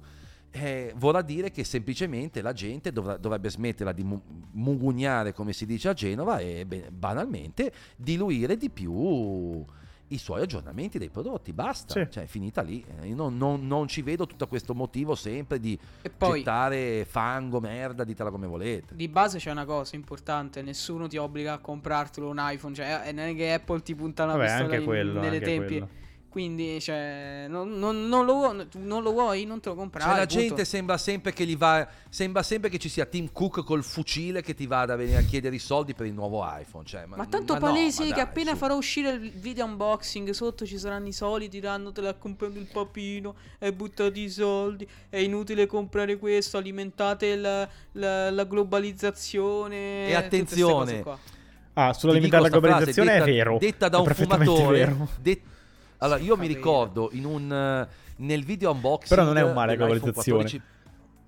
Eh, vorrà dire che semplicemente la gente dovrà- dovrebbe smetterla di mu- mugugnare, come si dice a Genova, e beh, banalmente diluire di più i suoi aggiornamenti dei prodotti. Basta, Sì. cioè è finita lì. Eh, Io non, non- non ci vedo tutto questo motivo sempre di E poi gettare fango, merda, ditela come volete. di base c'è una cosa importante, nessuno ti obbliga a comprartelo un iPhone, cioè eh, non è che Apple ti punta una Vabbè, pistola in- quello, nelle tempie. quello. Quindi, cioè, non, non- non lo, non lo vuoi, non te lo comprare. Cioè, la punto. gente sembra sempre che gli va. Sembra sempre che ci sia Tim Cook col fucile che ti vada a venire a chiedere i soldi per il nuovo iPhone. Cioè, ma, Ma tanto no, palese ma che dai, appena su. farò uscire il video unboxing sotto ci saranno i soliti, diranno te l'ha comprato il papino, hai buttato i soldi, è inutile comprare questo, alimentate la, la- la globalizzazione. E attenzione, cose qua. Ah, sull'alimentare la sta frase globalizzazione detta- è vero. Detta da È un perfettamente fumatore. vero. det- allora, io mi ricordo in un. eh, Nel video unboxing. Però non è un male la globalizzazione. 14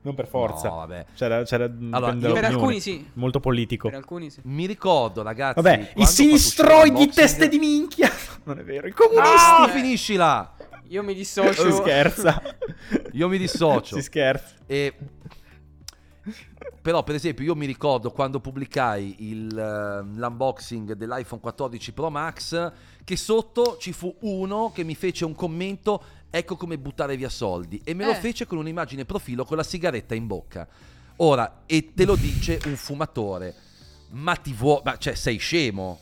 Non per forza. No, vabbè. C'era, c'era Allora, io- Per alcuni sì, Molto politico. per alcuni sì. Mi ricordo, ragazzi. Vabbè, i ho fatto uscire sinistroi di l'unboxing- teste di minchia. <laughs> Non è vero, i comunisti. Ah, Eh. finiscila! Io mi Si dissocio. scherza. Io mi dissocio. Si scherza. E... Però, per esempio, io mi ricordo quando pubblicai il, eh, l'unboxing dell'iPhone 14 Pro Max, che sotto ci fu uno che mi fece un commento, ecco come buttare via soldi, e me lo Eh. fece con un'immagine profilo con la sigaretta in bocca. Ora, e te lo dice un fumatore, ma ti vuoi... Ma cioè, sei scemo.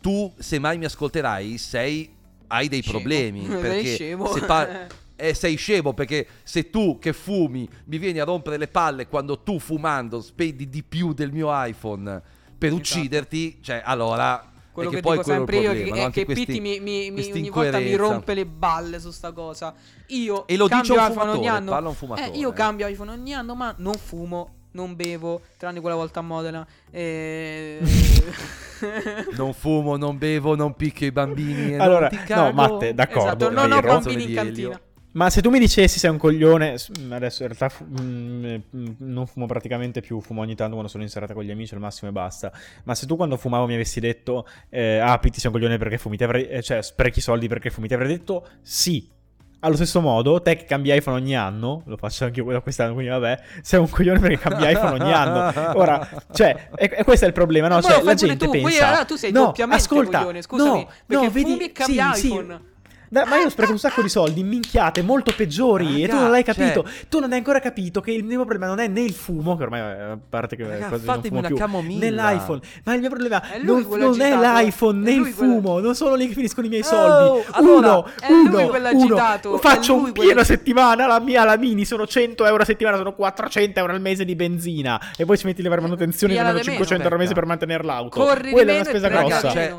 Tu, se mai mi ascolterai, sei... hai dei Scemo. problemi. <laughs> Perché se par- <laughs> eh, sei scemo perché se tu che fumi mi vieni a rompere le palle quando tu fumando spendi di più del mio iPhone per Esatto. ucciderti, cioè allora... Quello che, poi dico quello è il sempre io problema, che, no? che questi- Pitti mi, mi- mi- ogni volta mi rompe le balle su sta cosa. Io E lo dice cambio un iPhone ogni fumatore, anno. parla un fumatore, Eh, io eh. cambio iPhone ogni anno, ma non fumo, non bevo, tranne quella volta a Modena. Eh, <laughs> Non fumo, non bevo, non picchio i bambini. e Allora, no. Matte, d'accordo. esatto, non ho bambini in cantina. Ma se tu mi dicessi sei un coglione, adesso in realtà fu- mm, non fumo praticamente più, fumo ogni tanto quando sono in serata con gli amici al massimo e basta. Ma se tu quando fumavo mi avessi detto, eh, ah, Pitti sei un coglione perché fumi, avrei, eh, cioè sprechi soldi perché fumi, ti avrei detto sì. Allo stesso modo, te che cambi iPhone ogni anno, lo faccio anche io da quest'anno, quindi vabbè, <laughs> sei un coglione perché cambi iPhone ogni anno. Ora, cioè, e, e questo è il problema, no? Ma Cioè, lo la fai pure gente tu, pensa... poi allora tu sei no, doppiamente ascolta, coglione, scusami, no, perché no, vedi, fumi e cambi sì, sì. Da- ma io spreco un sacco di soldi in minchiate molto peggiori e tu Raga, non l'hai cioè- capito. Tu non hai ancora capito che il mio problema non è né il fumo, che ormai eh, a parte che Raga, quasi non fatemi fumo una più, camomilla. né l'iPhone, ma il mio problema È non, non è l'iPhone è né il fumo, non sono lì che finiscono i miei Oh, soldi. allora, uno, è lui uno, uno. Faccio è lui un pieno a settimana, la mia, la mini sono 100 euro a settimana, sono 400 euro al mese di benzina e poi ci metti le varie manutenzioni e sono di meno, 500 euro al mese per mantenere l'auto. Corri Quella è una spesa Raga, grossa. cioè,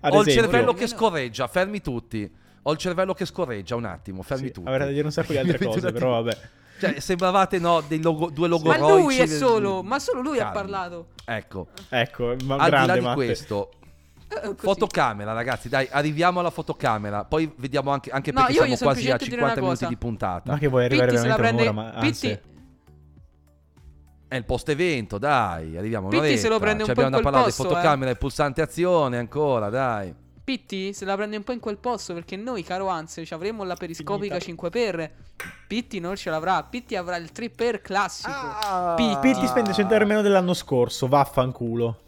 ad Ho il cervello che scorreggia, fermi tutti. Ho il cervello che scorreggia, un attimo, fermi Sì, tutti. avrei da dire un sacco di altre <laughs> cose, però vabbè. Cioè, sembravate, no, dei logo, due Ma logoroici. lui è solo, ma solo lui ha Calmi. parlato. Ecco, Ecco, ma al di grande là di Matte. questo, Eh, così. fotocamera, ragazzi, dai, arriviamo alla fotocamera. Poi vediamo anche, anche No, perché siamo quasi a semplicemente dire 50 una minuti cosa. di puntata. Ma che vuoi arrivare Pitti veramente prende un'ora, ma Pitti, È il post evento, dai, arriviamo Pitti un'oretta. se lo prende un Ci po' in abbiamo parlare posto, di fotocamera e pulsante azione ancora, dai. Pitti se la prende un po' in quel posto perché noi, caro Anse, ci avremo la periscopica Finita. 5x. Pitti non ce l'avrà. Pitti avrà il 3x classico. Ah. Pitti. Pitti spende 100 euro meno dell'anno scorso, vaffanculo.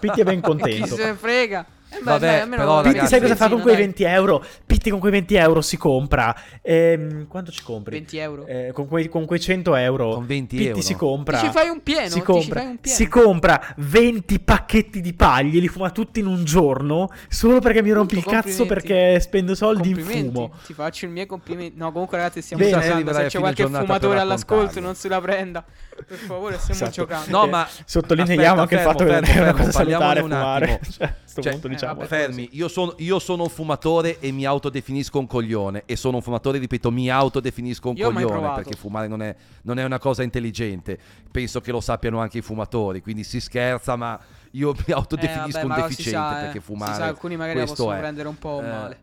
Pitti è ben <laughs> Chi contento. se ne frega? Eh, beh, Vabbè, almeno però, Pitti, ragazzi, sai cosa fa con quei dai. 20 euro? Pitti con quei 20 euro si compra. Ehm, quanto ci compri? 20 euro. Eh, con, quei, con quei 100 euro. Con 20 Pitti euro. si compra. Ti ci fai un pieno, Si ti ci compra, fai un pieno. si compra 20 pacchetti di paglie, li fuma tutti in un giorno. Solo perché mi rompi il cazzo perché spendo soldi in fumo. Ti faccio i miei complimenti. No, comunque, ragazzi, stiamo Bene, giocando. Se c'è qualche fumatore all'ascolto, non se la prenda. Per favore, stiamo Esatto. giocando. No, ma Sottolineiamo aspetta, anche il fatto fermo, che non è una fermo, cosa fermo, salutare fumare. attimo. Cioè, a sto Cioè, punto eh, diciamo. vabbè. Fermi, io sono, io sono un fumatore e mi autodefinisco un coglione. E sono un fumatore, ripeto, mi autodefinisco un Io coglione perché fumare non è, non è una cosa intelligente. Penso che lo sappiano anche i fumatori. Quindi si scherza, ma io mi autodefinisco Eh, vabbè, un deficiente sa, eh. perché Si fumare. sa, alcuni magari la questo possono è. prendere un po' Eh, male.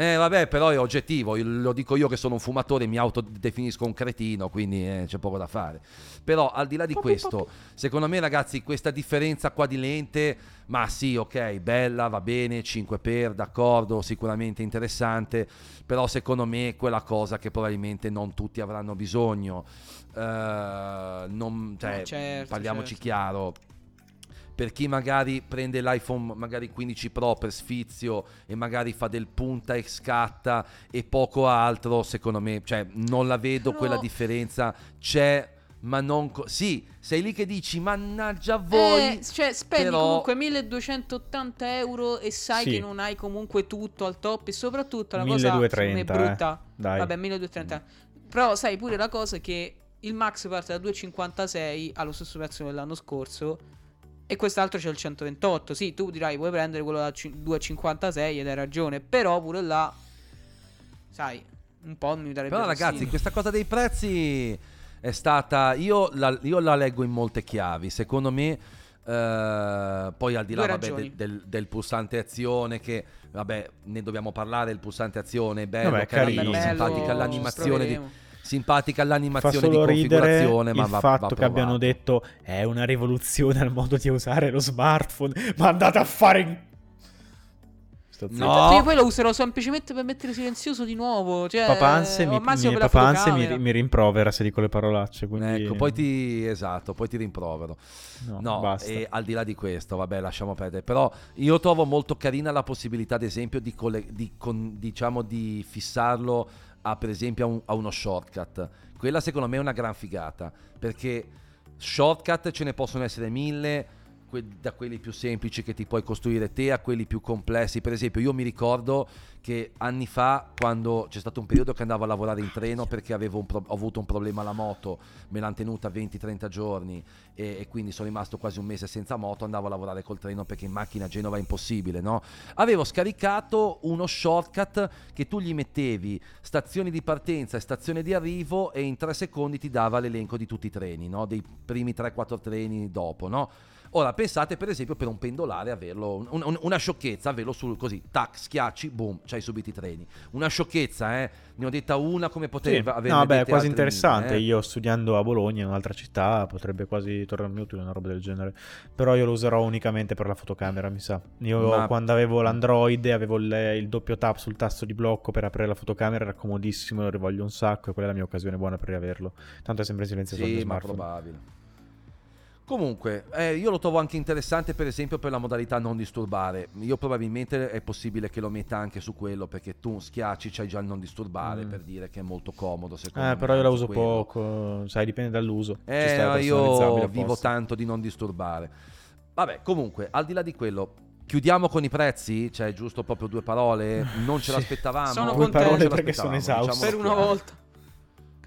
Eh vabbè, però è oggettivo, lo dico io che sono un fumatore, mi autodefinisco un cretino, quindi eh, c'è poco da fare. Però al di là di questo, secondo me ragazzi, questa differenza qua di lente, ma sì, ok, bella, va bene, 5 per, d'accordo, sicuramente interessante, però secondo me è quella cosa che probabilmente non tutti avranno bisogno. Eh, non- cioè, No, certo, parliamoci certo. chiaro, per chi magari prende l'iPhone magari 15 Pro per sfizio e magari fa del punta e scatta e poco altro, secondo me, cioè non la vedo Però- quella differenza, c'è ma non co- sì, sei lì che dici mannaggia voi. Eh, cioè, spendi però- comunque 1280 euro e sai Sì. che non hai comunque tutto al top. E soprattutto la cosa secondo me, 1230, brutta. eh. Dai. Vabbè, 1230. Però sai pure la cosa è che il Max parte da 256 allo stesso prezzo dell'anno scorso. E quest'altro c'è il 128. Sì, tu dirai puoi prendere quello da ci- 256 ed hai ragione. Però pure là, sai, un po' mi darebbe Però ragazzi, fastidio. questa cosa dei prezzi è stata io la, io la leggo in molte chiavi, secondo me eh, poi al di là vabbè, del, del- del pulsante azione che vabbè ne dobbiamo parlare il pulsante azione è bello, Vabbè, carino, carino. Bello, simpatica ci l'animazione di. Simpatica l'animazione di solo configurazione ma il va, fatto va che abbiano detto è una rivoluzione al modo di usare lo smartphone. Ma andate a fare in... No. Io poi lo userò semplicemente per mettere silenzioso di nuovo. Cioè, Papanze, mi, mi- Papanze mi, mi rimprovera se dico le parolacce. Quindi... Ecco, poi ti esatto, poi ti rimprovero. No, No, basta. e al di là di questo, vabbè, lasciamo perdere. Però io trovo molto carina la possibilità, ad esempio, di, colle- di con- diciamo, di fissarlo a, per esempio, a, un- a uno shortcut. Quella secondo me è una gran figata, perché shortcut ce ne possono essere mille, da quelli più semplici che ti puoi costruire te a quelli più complessi. Per esempio, io mi ricordo che anni fa, quando c'è stato un periodo che andavo a lavorare in treno perché pro- ho avuto un problema alla moto, me l'hanno tenuta 20-30 giorni e, e quindi sono rimasto quasi un mese senza moto, andavo a lavorare col treno perché in macchina a Genova è impossibile, no? Avevo scaricato uno shortcut che tu gli mettevi stazioni di partenza e stazione di arrivo e in tre secondi ti dava l'elenco di tutti i treni, no? Dei primi 3-4 treni dopo, no? Ora pensate per esempio per un pendolare averlo, un- un- una sciocchezza, averlo sul così, tac, schiacci, boom, c'hai subito i treni. Una sciocchezza, eh? Ne ho detta una come Sì. poteva avere. No, beh, è quasi interessante. Io studiando a Bologna, in un'altra città, potrebbe quasi tornarmi utile una roba del genere. Però io lo userò unicamente per la fotocamera, mi sa. Io Ma- quando avevo l'Android avevo il, il doppio tap sul tasto di blocco per aprire la fotocamera, era comodissimo, lo rivoglio un sacco e quella è la mia occasione buona per riaverlo. Tanto è sempre silenzioso il Sì, ma smartphone. probabile. Comunque, eh, io lo trovo anche interessante per esempio per la modalità non disturbare. Io probabilmente è possibile che lo metta anche su quello perché tu schiacci, c'hai già il non disturbare Mm. per dire che è molto comodo secondo Eh, me. però io la uso quello. poco, sai, dipende dall'uso. Eh, no, io vivo apposta. tanto di non disturbare. Vabbè, comunque, al di là di quello, chiudiamo con i prezzi? Cioè, giusto proprio due parole? Non ce Sì. l'aspettavamo? Sono Due contento. parole ce perché sono esausto. Per diciamolo una volta.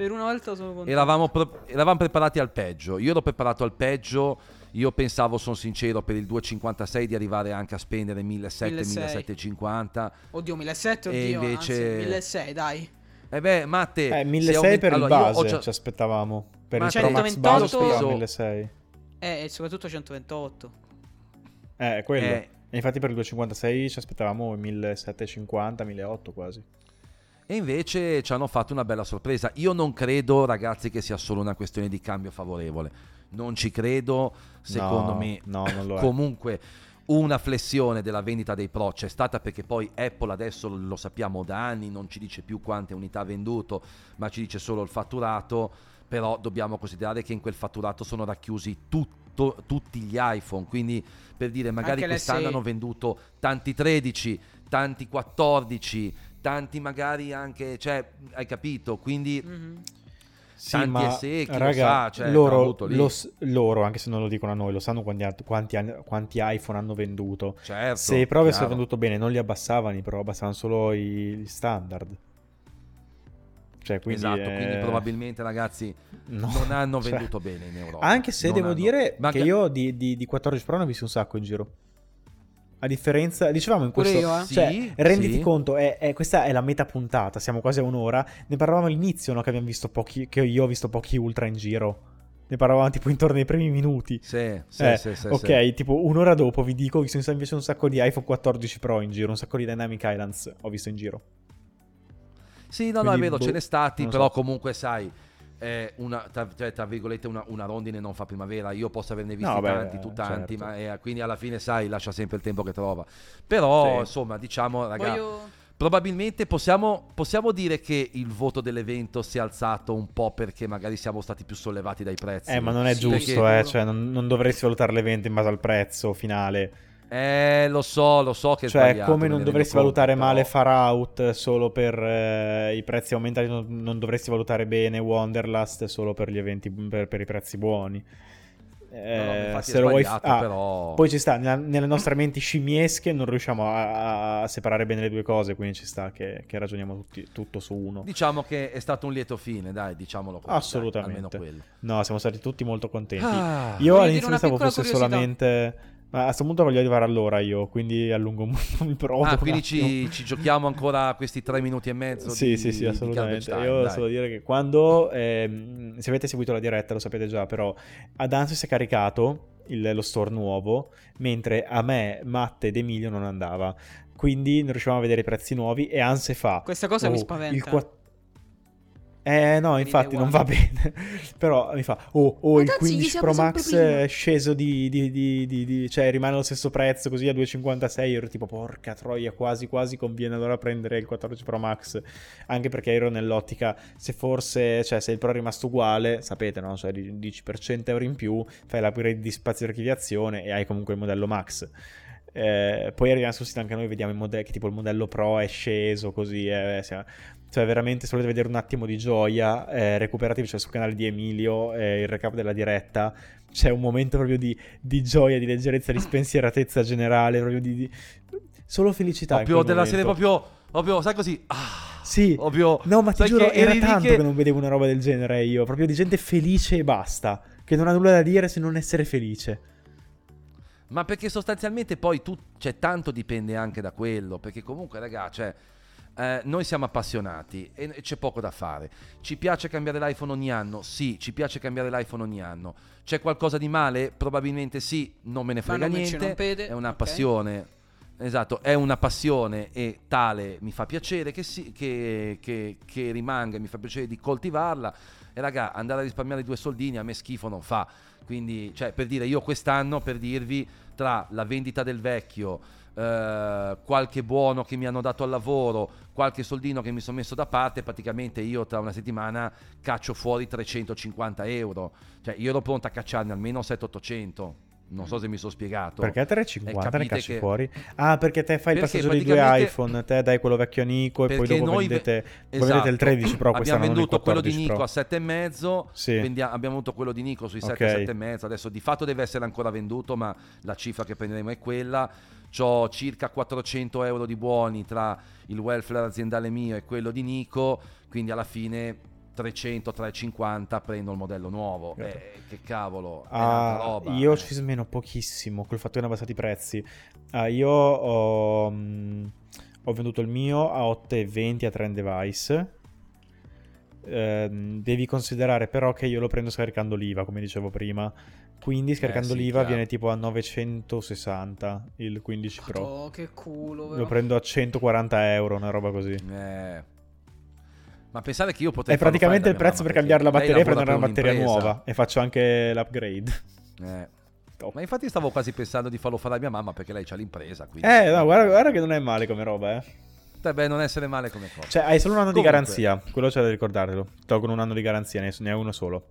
Per una volta sono contento. Eravamo, pro- eravamo preparati al peggio. Io ero preparato al peggio. Io pensavo, sono sincero, per il 256 di arrivare anche a spendere 1700-1750. Oddio, 1700, oddio, E invece- anzi, 1600, dai. E beh, Matte, Eh, se 1600 aumenti- per il allora, io ho base già- ci aspettavamo. Per Ma il Pro Max 128 base speso- 1600. Eh, e soprattutto 128. Eh, è quello. Eh. E infatti per il 256 ci aspettavamo 1750, 1800 quasi. E invece ci hanno fatto una bella sorpresa. Io non credo, ragazzi, che sia solo una questione di cambio favorevole. Non ci credo, secondo No, me. no, non lo è. <laughs> Comunque, una flessione della vendita dei Pro c'è stata perché poi Apple adesso lo sappiamo da anni, non ci dice più quante unità ha venduto, ma ci dice solo il fatturato. però dobbiamo considerare che in quel fatturato sono racchiusi tutto- tutti gli iPhone, quindi per dire magari Anche quest'anno hanno venduto tanti 13, tanti 14, tanti magari anche, cioè, hai capito? Quindi Mhm. Sì, Tanti ma e secchi, lo raga, sa, cioè, loro, lo loro, anche se non lo dicono a noi, lo sanno quanti, quanti quanti iPhone hanno venduto. certo, se i Pro avessero venduto bene, non li abbassavano i Pro, abbassavano solo i, gli standard. Cioè, quindi, esatto, eh, quindi probabilmente ragazzi no, non hanno cioè, venduto bene in Europa. Anche se Non devo hanno. dire Ma che io di, di- di 14 Pro ne ho visto un sacco in giro. A differenza, dicevamo in questo, io, eh. cioè, Sì, renditi sì. conto, è- è- questa è la metà puntata, siamo quasi a un'ora. Ne parlavamo all'inizio, no, che abbiamo visto pochi, che io ho visto pochi ultra in giro. Ne parlavamo tipo intorno ai primi minuti. Sì, sì, Eh, sì, sì, ok, sì. tipo un'ora dopo vi dico che ci sono invece un sacco di iPhone 14 Pro in giro, un sacco di Dynamic Islands ho visto in giro. Sì, no, no, è Quindi, vero, boh, ce n'è stati, però so. comunque sai, è una, tra, cioè, tra virgolette una, una rondine non fa primavera, io posso averne visti No, beh, tanti, tu tanti, certo. ma eh, quindi alla fine sai, lascia sempre il tempo che trova. Però, Sì. insomma, diciamo, raga, Voglio... probabilmente possiamo, possiamo dire che il voto dell'evento si è alzato un po' perché magari siamo stati più sollevati dai prezzi. Eh, ma non è Sì, giusto, perché- eh, cioè non, non dovresti valutare l'evento in base al prezzo finale. Eh, lo so, lo so che è Cioè, come me non dovresti conto, valutare male però- Far Out solo per eh, i prezzi aumentati, non, non dovresti valutare bene Wanderlust solo per gli eventi, per, per i prezzi buoni. No, no, Eh, se lo vuoi sbagliato, ah, però... Poi ci sta, nella- nelle nostre menti scimmiesche non riusciamo a, a separare bene le due cose, quindi ci sta che, che ragioniamo tutti, tutto su uno. Diciamo che è stato un lieto fine, dai, diciamolo così. dai, Assolutamente. quello. No, siamo stati tutti molto contenti. Ah. Io all'inizio pensavo fosse curiosità. solamente... Ma a questo punto voglio arrivare all'ora io, quindi allungo <laughs> un po' il prodotto. Ah, quindi ci, ci giochiamo ancora questi tre minuti e mezzo Sì, di, sì, sì, assolutamente. time, Io dai. solo dire che quando, ehm, se avete seguito la diretta lo sapete già, però ad Anzi si è caricato il- lo store nuovo, mentre a me, Matte ed Emilio non andava. Quindi non riuscivamo a vedere i prezzi nuovi e Anse fa... Questa cosa mi "Oh, spaventa. il qua- Eh no, infatti non va bene. <laughs> Però mi fa, oh, oh il tanti gli 15 siamo Pro Max prima." è sceso di, di- di- di- Cioè rimane allo stesso prezzo così a 2,56. Io ero tipo, porca troia, quasi quasi conviene allora prendere il 14 Pro Max. Anche perché ero nell'ottica, se forse, cioè se il Pro è rimasto uguale, sapete no? Cioè di- dici per 100 euro in più, fai l'upgrade di spazio di archiviazione e hai comunque il modello Max. Eh, poi arriviamo sul sito anche noi, vediamo i modelli, che tipo il modello Pro è sceso così. eh, cioè, veramente, se volete vedere un attimo di gioia, eh, recuperatevi cioè, sul canale di Emilio eh, il recap della diretta. C'è un momento proprio di, di gioia, di leggerezza, di spensieratezza generale, proprio di, di- solo felicità. Proprio della serie, momento. proprio, proprio, sai così. Ah, Sì, proprio, no, ma ti giuro, che era tanto che- che... non vedevo una roba del genere io. Proprio di gente felice e basta. Che non ha nulla da dire se non essere felice. Ma perché sostanzialmente poi tu, cioè, tanto dipende anche da quello. Perché comunque, raga, cioè, eh, noi siamo appassionati e c'è poco da fare. Ci piace cambiare l'iPhone ogni anno? Sì, ci piace cambiare l'iPhone ogni anno. C'è qualcosa di male? Probabilmente sì, non me ne frega niente. È una ok. passione. Esatto, è una passione e tale mi fa piacere che, si- che- che- che rimanga, mi fa piacere di coltivarla. E raga, andare a risparmiare due soldini a me schifo non fa. Quindi, cioè, per dire, io quest'anno, per dirvi, tra la vendita del vecchio, eh, qualche buono che mi hanno dato al lavoro, qualche soldino che mi sono messo da parte, praticamente io tra una settimana caccio fuori 350 euro. Cioè, io ero pronto a cacciarne almeno 700-800. Non so se mi sono spiegato. Perché a 3,50 ne capite cacci che- fuori? Ah, perché te fai il passaggio dei due iPhone, te dai quello vecchio a Nico e poi dopo vendete, ve- voi vendete il Esatto. 13 Pro, abbiamo venduto quello di 14 Nico Pro. a 7,5 Sì. vendia- abbiamo avuto quello di Nico sui 7 Ok. 7,5 adesso di fatto deve essere ancora venduto ma la cifra che prenderemo è quella ho circa 400 euro di buoni tra il welfare aziendale mio e quello di Nico quindi alla fine 300 350 prendo il modello nuovo Certo. eh, che cavolo è un'altra roba io eh. ci smeno pochissimo col fatto che hanno abbassato i prezzi. Ah, io ho, mm, ho venduto il mio a 8,20 a Trend Device. Ehm, devi considerare però che io lo prendo scaricando l'IVA, come dicevo prima. Quindi scaricando Eh, sì, l'IVA chiaro. viene tipo a 960 il 15 Pro. Oh, che culo, Lo però. prendo a 140 euro, una roba così. Eh. ma pensare che io potrei È praticamente il prezzo per cambiare la batteria e prendere una batteria nuova. E faccio anche l'upgrade. Eh. Top. Ma infatti stavo quasi pensando di farlo fare a mia mamma perché lei c'ha l'impresa. Quindi... Eh, no, guarda, guarda che non è male come roba, eh. Potrebbe non essere male come cosa. Cioè, hai solo un anno Comunque. di garanzia. Quello c'è da ricordartelo. Tolgono un anno di garanzia, ne hai uno solo.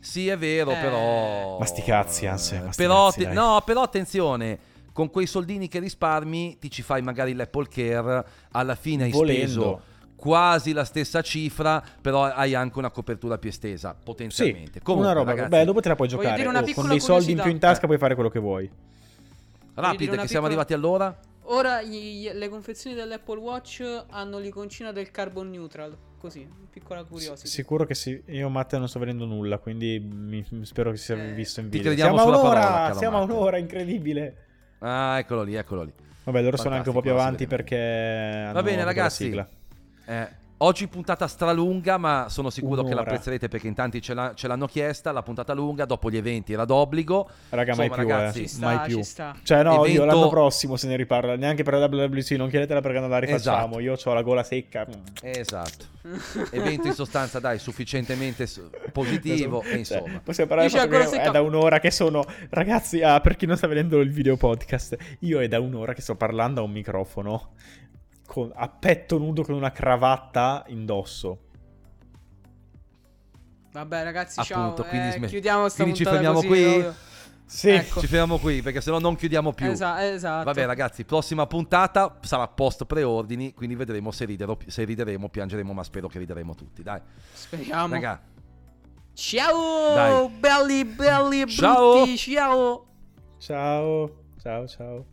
Sì, è vero, Eh. però. Ma sti cazzi, anzi, però, cazzi, dai. no, però attenzione. Con quei soldini che risparmi, ti ci fai magari l'Apple Care. Alla fine hai Volendo. speso quasi la stessa cifra, però hai anche una copertura più estesa, Sì, potenzialmente. Comunque, una roba. ragazzi, Beh, dopo te la puoi giocare. Oh, con dei soldi in più in tasca Eh. puoi fare quello che vuoi. rapide, dire che siamo piccola- arrivati all'ora. Ora gli- le confezioni dell'Apple Watch hanno l'iconcina del carbon neutral. Così, piccola curiosità. Sicuro che sì. Io Matte non sto vedendo nulla, quindi mi- spero che sia Eh, visto in ti video. siamo a un'ora, parola, siamo a un'ora, incredibile. Ah, eccolo lì, eccolo lì. Vabbè, loro sono anche un po' più Fantastico, avanti perché Va bene, ragazzi. sigla. Eh, oggi puntata stralunga, ma sono sicuro che Un'ora. l'apprezzerete perché in tanti ce, l'ha- ce l'hanno chiesta. La puntata lunga, dopo gli eventi era d'obbligo. Raga, mai Insomma, più, ragazzi, eh. Ci sta, mai più. ci sta. Cioè, no, io Evento- l'anno prossimo se ne riparla. Neanche per la WWC, non chiedetela perché non la rifacciamo. Esatto. Io ho la gola secca. Esatto. Evento in sostanza, dai, sufficientemente positivo. e Cioè, insomma, possiamo parlare ancora che secca- è da un'ora che sono. Ragazzi, ah, per chi non sta vedendo il video podcast, io è da un'ora che sto parlando a un microfono con- a petto nudo con una cravatta indosso. Vabbè, ragazzi, Appunto, ciao. quindi eh, sm- chiudiamo sta quindi ci fermiamo così, qui? proprio. Sì, Ecco. ci fermiamo qui perché sennò non chiudiamo più. Esa- esatto. Vabbè, ragazzi, prossima puntata sarà post preordini. Quindi vedremo se, ridero- se rideremo, piangeremo. Ma spero che rideremo tutti. Dai, Speriamo. raga, Ciao, Dai. belli, belli, Ciao. brutti, ciao. ciao, ciao, ciao.